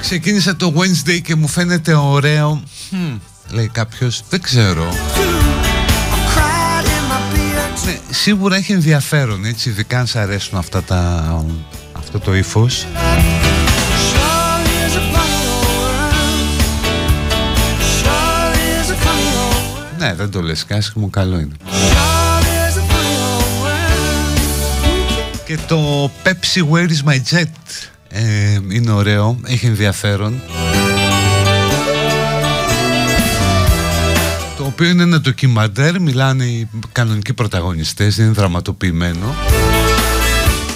Ξεκίνησα το Wednesday και μου φαίνεται ωραίο. Hm, Λέει κάποιος, δεν ξέρω. Ναι, σίγουρα έχει ενδιαφέρον έτσι, ειδικά αν σ' αρέσουν αυτά τα, αυτό το ύφος. Ναι, δεν το λες μου καλό είναι. Και το Pepsi Where is my jet; Ε, είναι ωραίο, έχει ενδιαφέρον. Οποίο είναι ένα ντοκιμαντέρ, μιλάνε οι κανονικοί πρωταγωνιστές, είναι δραματοποιημένο.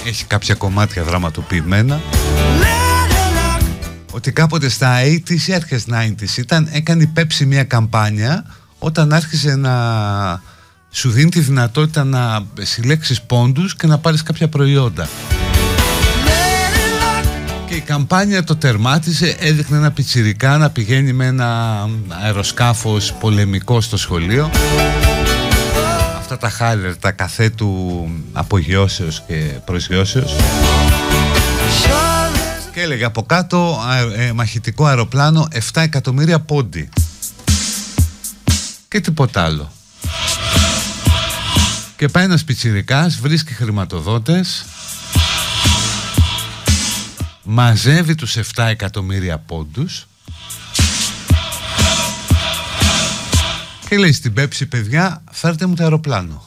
Έχει κάποια κομμάτια δραματοποιημένα. Ότι κάποτε στα 80s ή αρχές 90s ήταν, έκανε η Pepsi μια καμπάνια όταν άρχισε να σου δίνει τη δυνατότητα να συλλέξεις πόντους και να πάρεις κάποια προϊόντα η καμπάνια το τερμάτισε, έδειχνε ένα πιτσιρικά να πηγαίνει με ένα αεροσκάφος πολεμικό στο σχολείο. Αυτά τα χάλερ, τα καθέτου απογειώσεως και προσγειώσεως. Και έλεγε από κάτω ε, μαχητικό αεροπλάνο 7 εκατομμύρια πόντι. Και τίποτα άλλο. Και πάει ένας πιτσιρικάς, βρίσκει χρηματοδότες μαζεύει τους 7 εκατομμύρια πόντους και λέει στην Πέψη παιδιά φέρτε μου το αεροπλάνο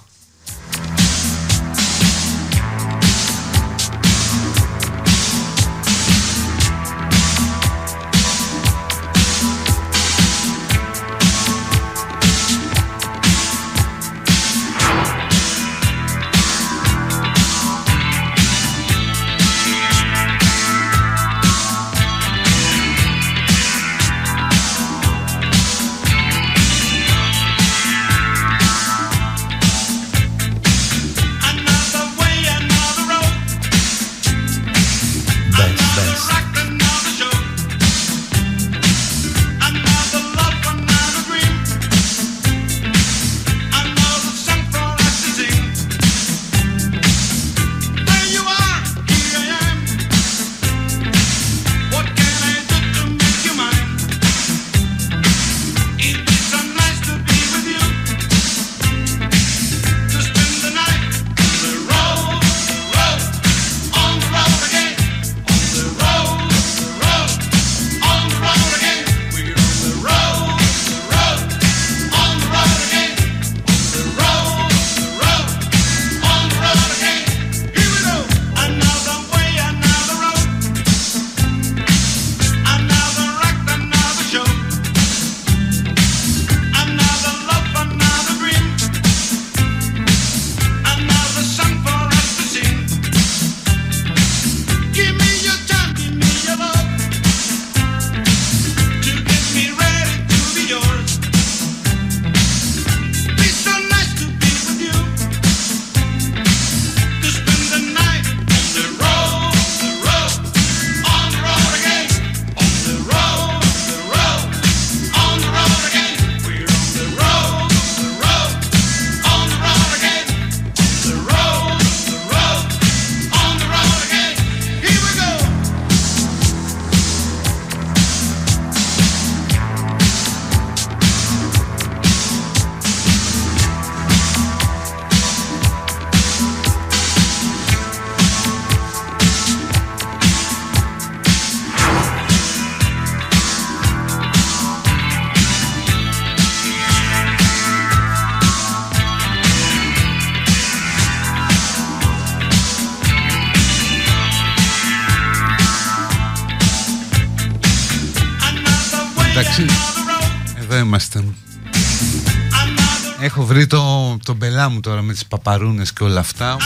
τον μπελά μου τώρα με τις παπαρούνες και όλα αυτά.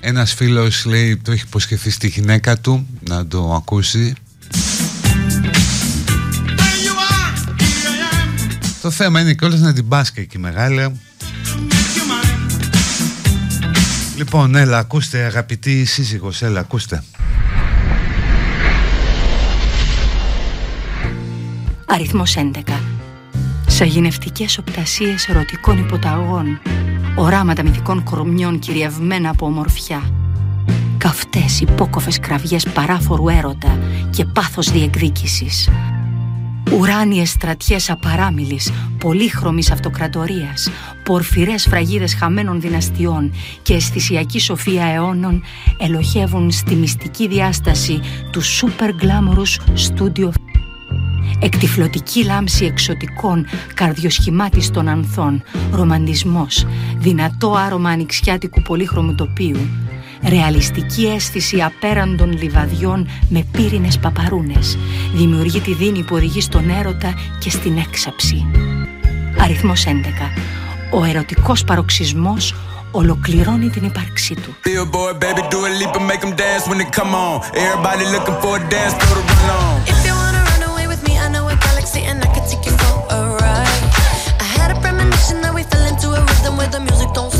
Ένας φίλος λέει το έχει υποσχεθεί στη γυναίκα του να το ακούσει. Το θέμα είναι κιόλας να την πάσκε εκεί μεγάλη. Λοιπόν, έλα, ακούστε αγαπητοί σύζυγος, έλα, ακούστε. Αριθμός 11 Σαγηνευτικές οπτασίες ερωτικών υποταγών Οράματα μυθικών κορμιών κυριευμένα από ομορφιά Καυτές υπόκοφες κραυγές παράφορου έρωτα και πάθος διεκδίκησης Ουράνιες στρατιές απαράμιλης, πολύχρωμης αυτοκρατορίας, πορφυρές φραγίδες χαμένων δυναστιών και αισθησιακή σοφία αιώνων ελοχεύουν στη μυστική διάσταση του super glamorous studio Εκτιφλωτική λάμψη εξωτικών, καρδιοσχημάτιστων ανθών, ρομαντισμός, δυνατό άρωμα ανοιξιάτικου πολύχρωμου τοπίου, ρεαλιστική αίσθηση απέραντων λιβαδιών με πύρινες παπαρούνες, δημιουργεί τη δίνη που οδηγεί στον έρωτα και στην έξαψη. Αριθμός 11. Ο ερωτικός παροξισμός ολοκληρώνει την ύπαρξή του. into a rhythm with the music don't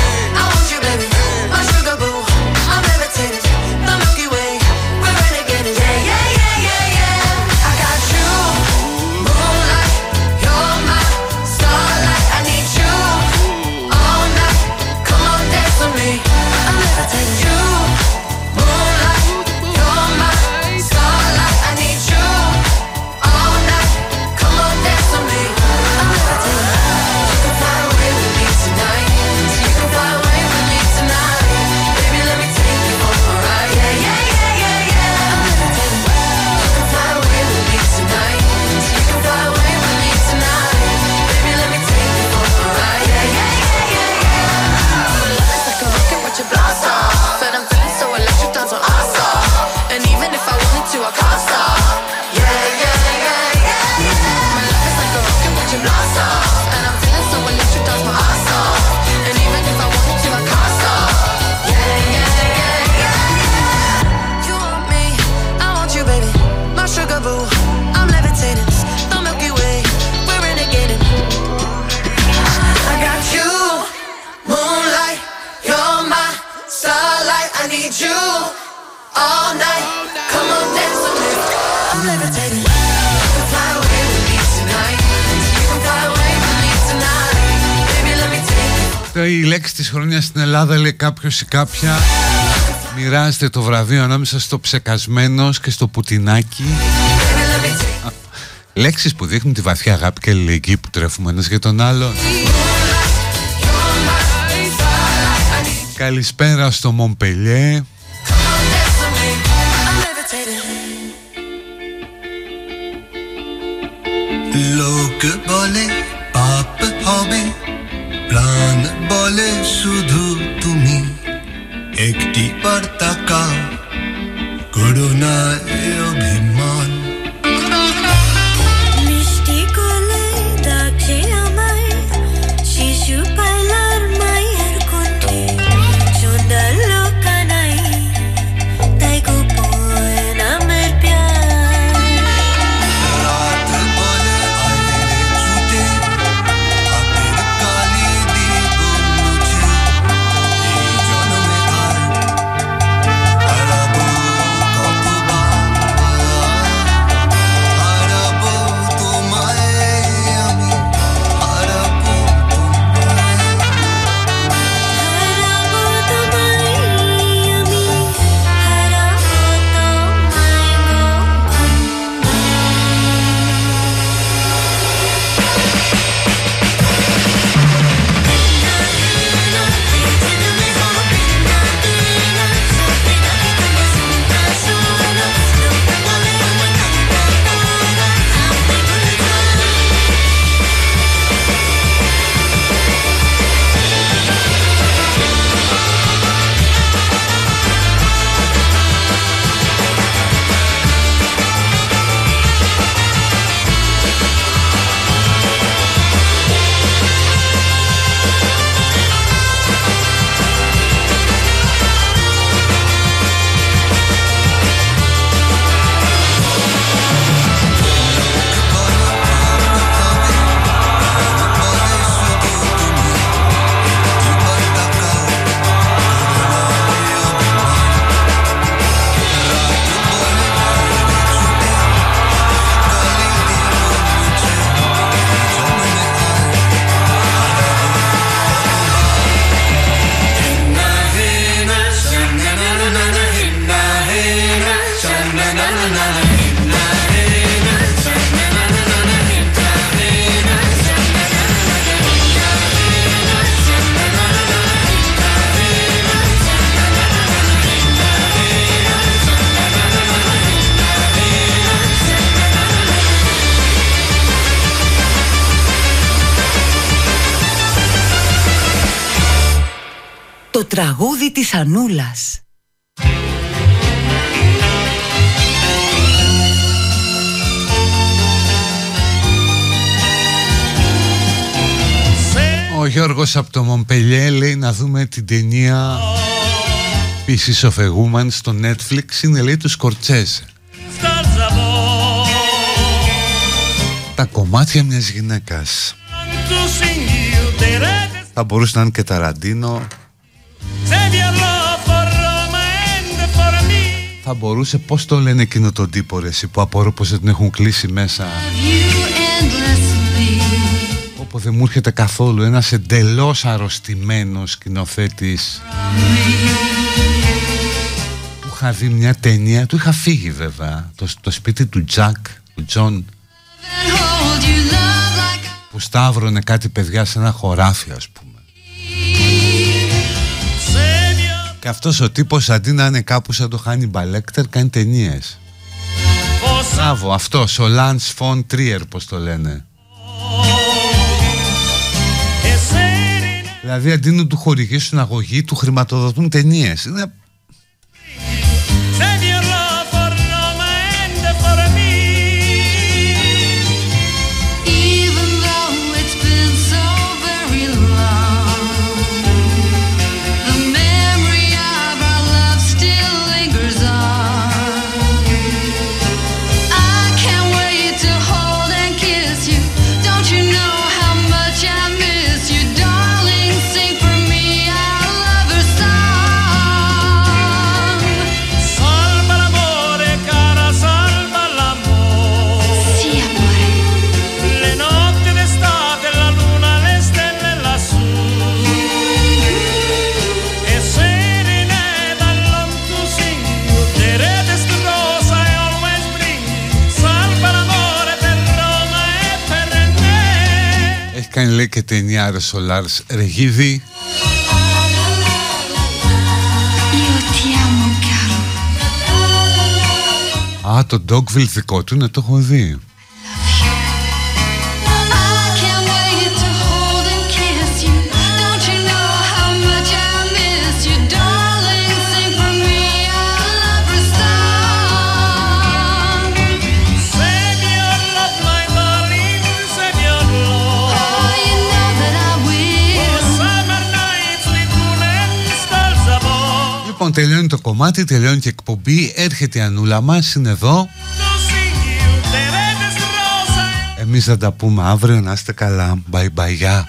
λέξη της στην Ελλάδα λέει κάποιος ή κάποια Μοιράζεται το βραβείο ανάμεσα στο ψεκασμένος και στο πουτινάκι. Λέξει Λέξεις που δείχνουν τη βαθιά αγάπη και αλληλεγγύη που τρέφουμε ένας για τον άλλον. Καλησπέρα στο Μομπελιέ. প্রাণ বলে শুধু তুমি একটি বার্তাকা করুণায় της Ανούλας Ο Γιώργος από το Μομπελιέ λέει να δούμε την ταινία Pieces of a Woman στο Netflix. Είναι λέει του Σκορτσέζε. Τα κομμάτια μιας γυναίκας. Θα μπορούσε να είναι και Ταραντίνο Θα μπορούσε πώς το λένε εκείνο τον τύπο ρε εσύ που απορώ πως δεν τον έχουν κλείσει μέσα; Όπου δεν μου έρχεται καθόλου ένας εντελώς αρρωστημένος σκηνοθέτης. Που είχα δει μια ταινία, του είχα φύγει βέβαια Το, το σπίτι του Τζακ, του Τζον Που σταύρωνε κάτι παιδιά σε ένα χωράφι ας πούμε Και αυτός ο τύπος αντί να είναι κάπου σαν το Χάνι Μπαλέκτερ κάνει ταινίες Μπράβο, αυτός ο Λάνς Φον Τρίερ πως το λένε Δηλαδή αντί να του χορηγήσουν αγωγή, του χρηματοδοτούν ταινίες. Είναι... Έχει κάνει λέει και ταινία ρε Σολάρς Ρεγίδη Io ti amo, caro. Α, το Dogville δικό του, ναι το έχω δει Λοιπόν τελειώνει το κομμάτι, τελειώνει και η εκπομπή. Έρχεται η Ανούλα μας, είναι εδώ. To sing you, the reddest rose I Εμείς θα τα πούμε αύριο, να είστε καλά. Bye bye, γεια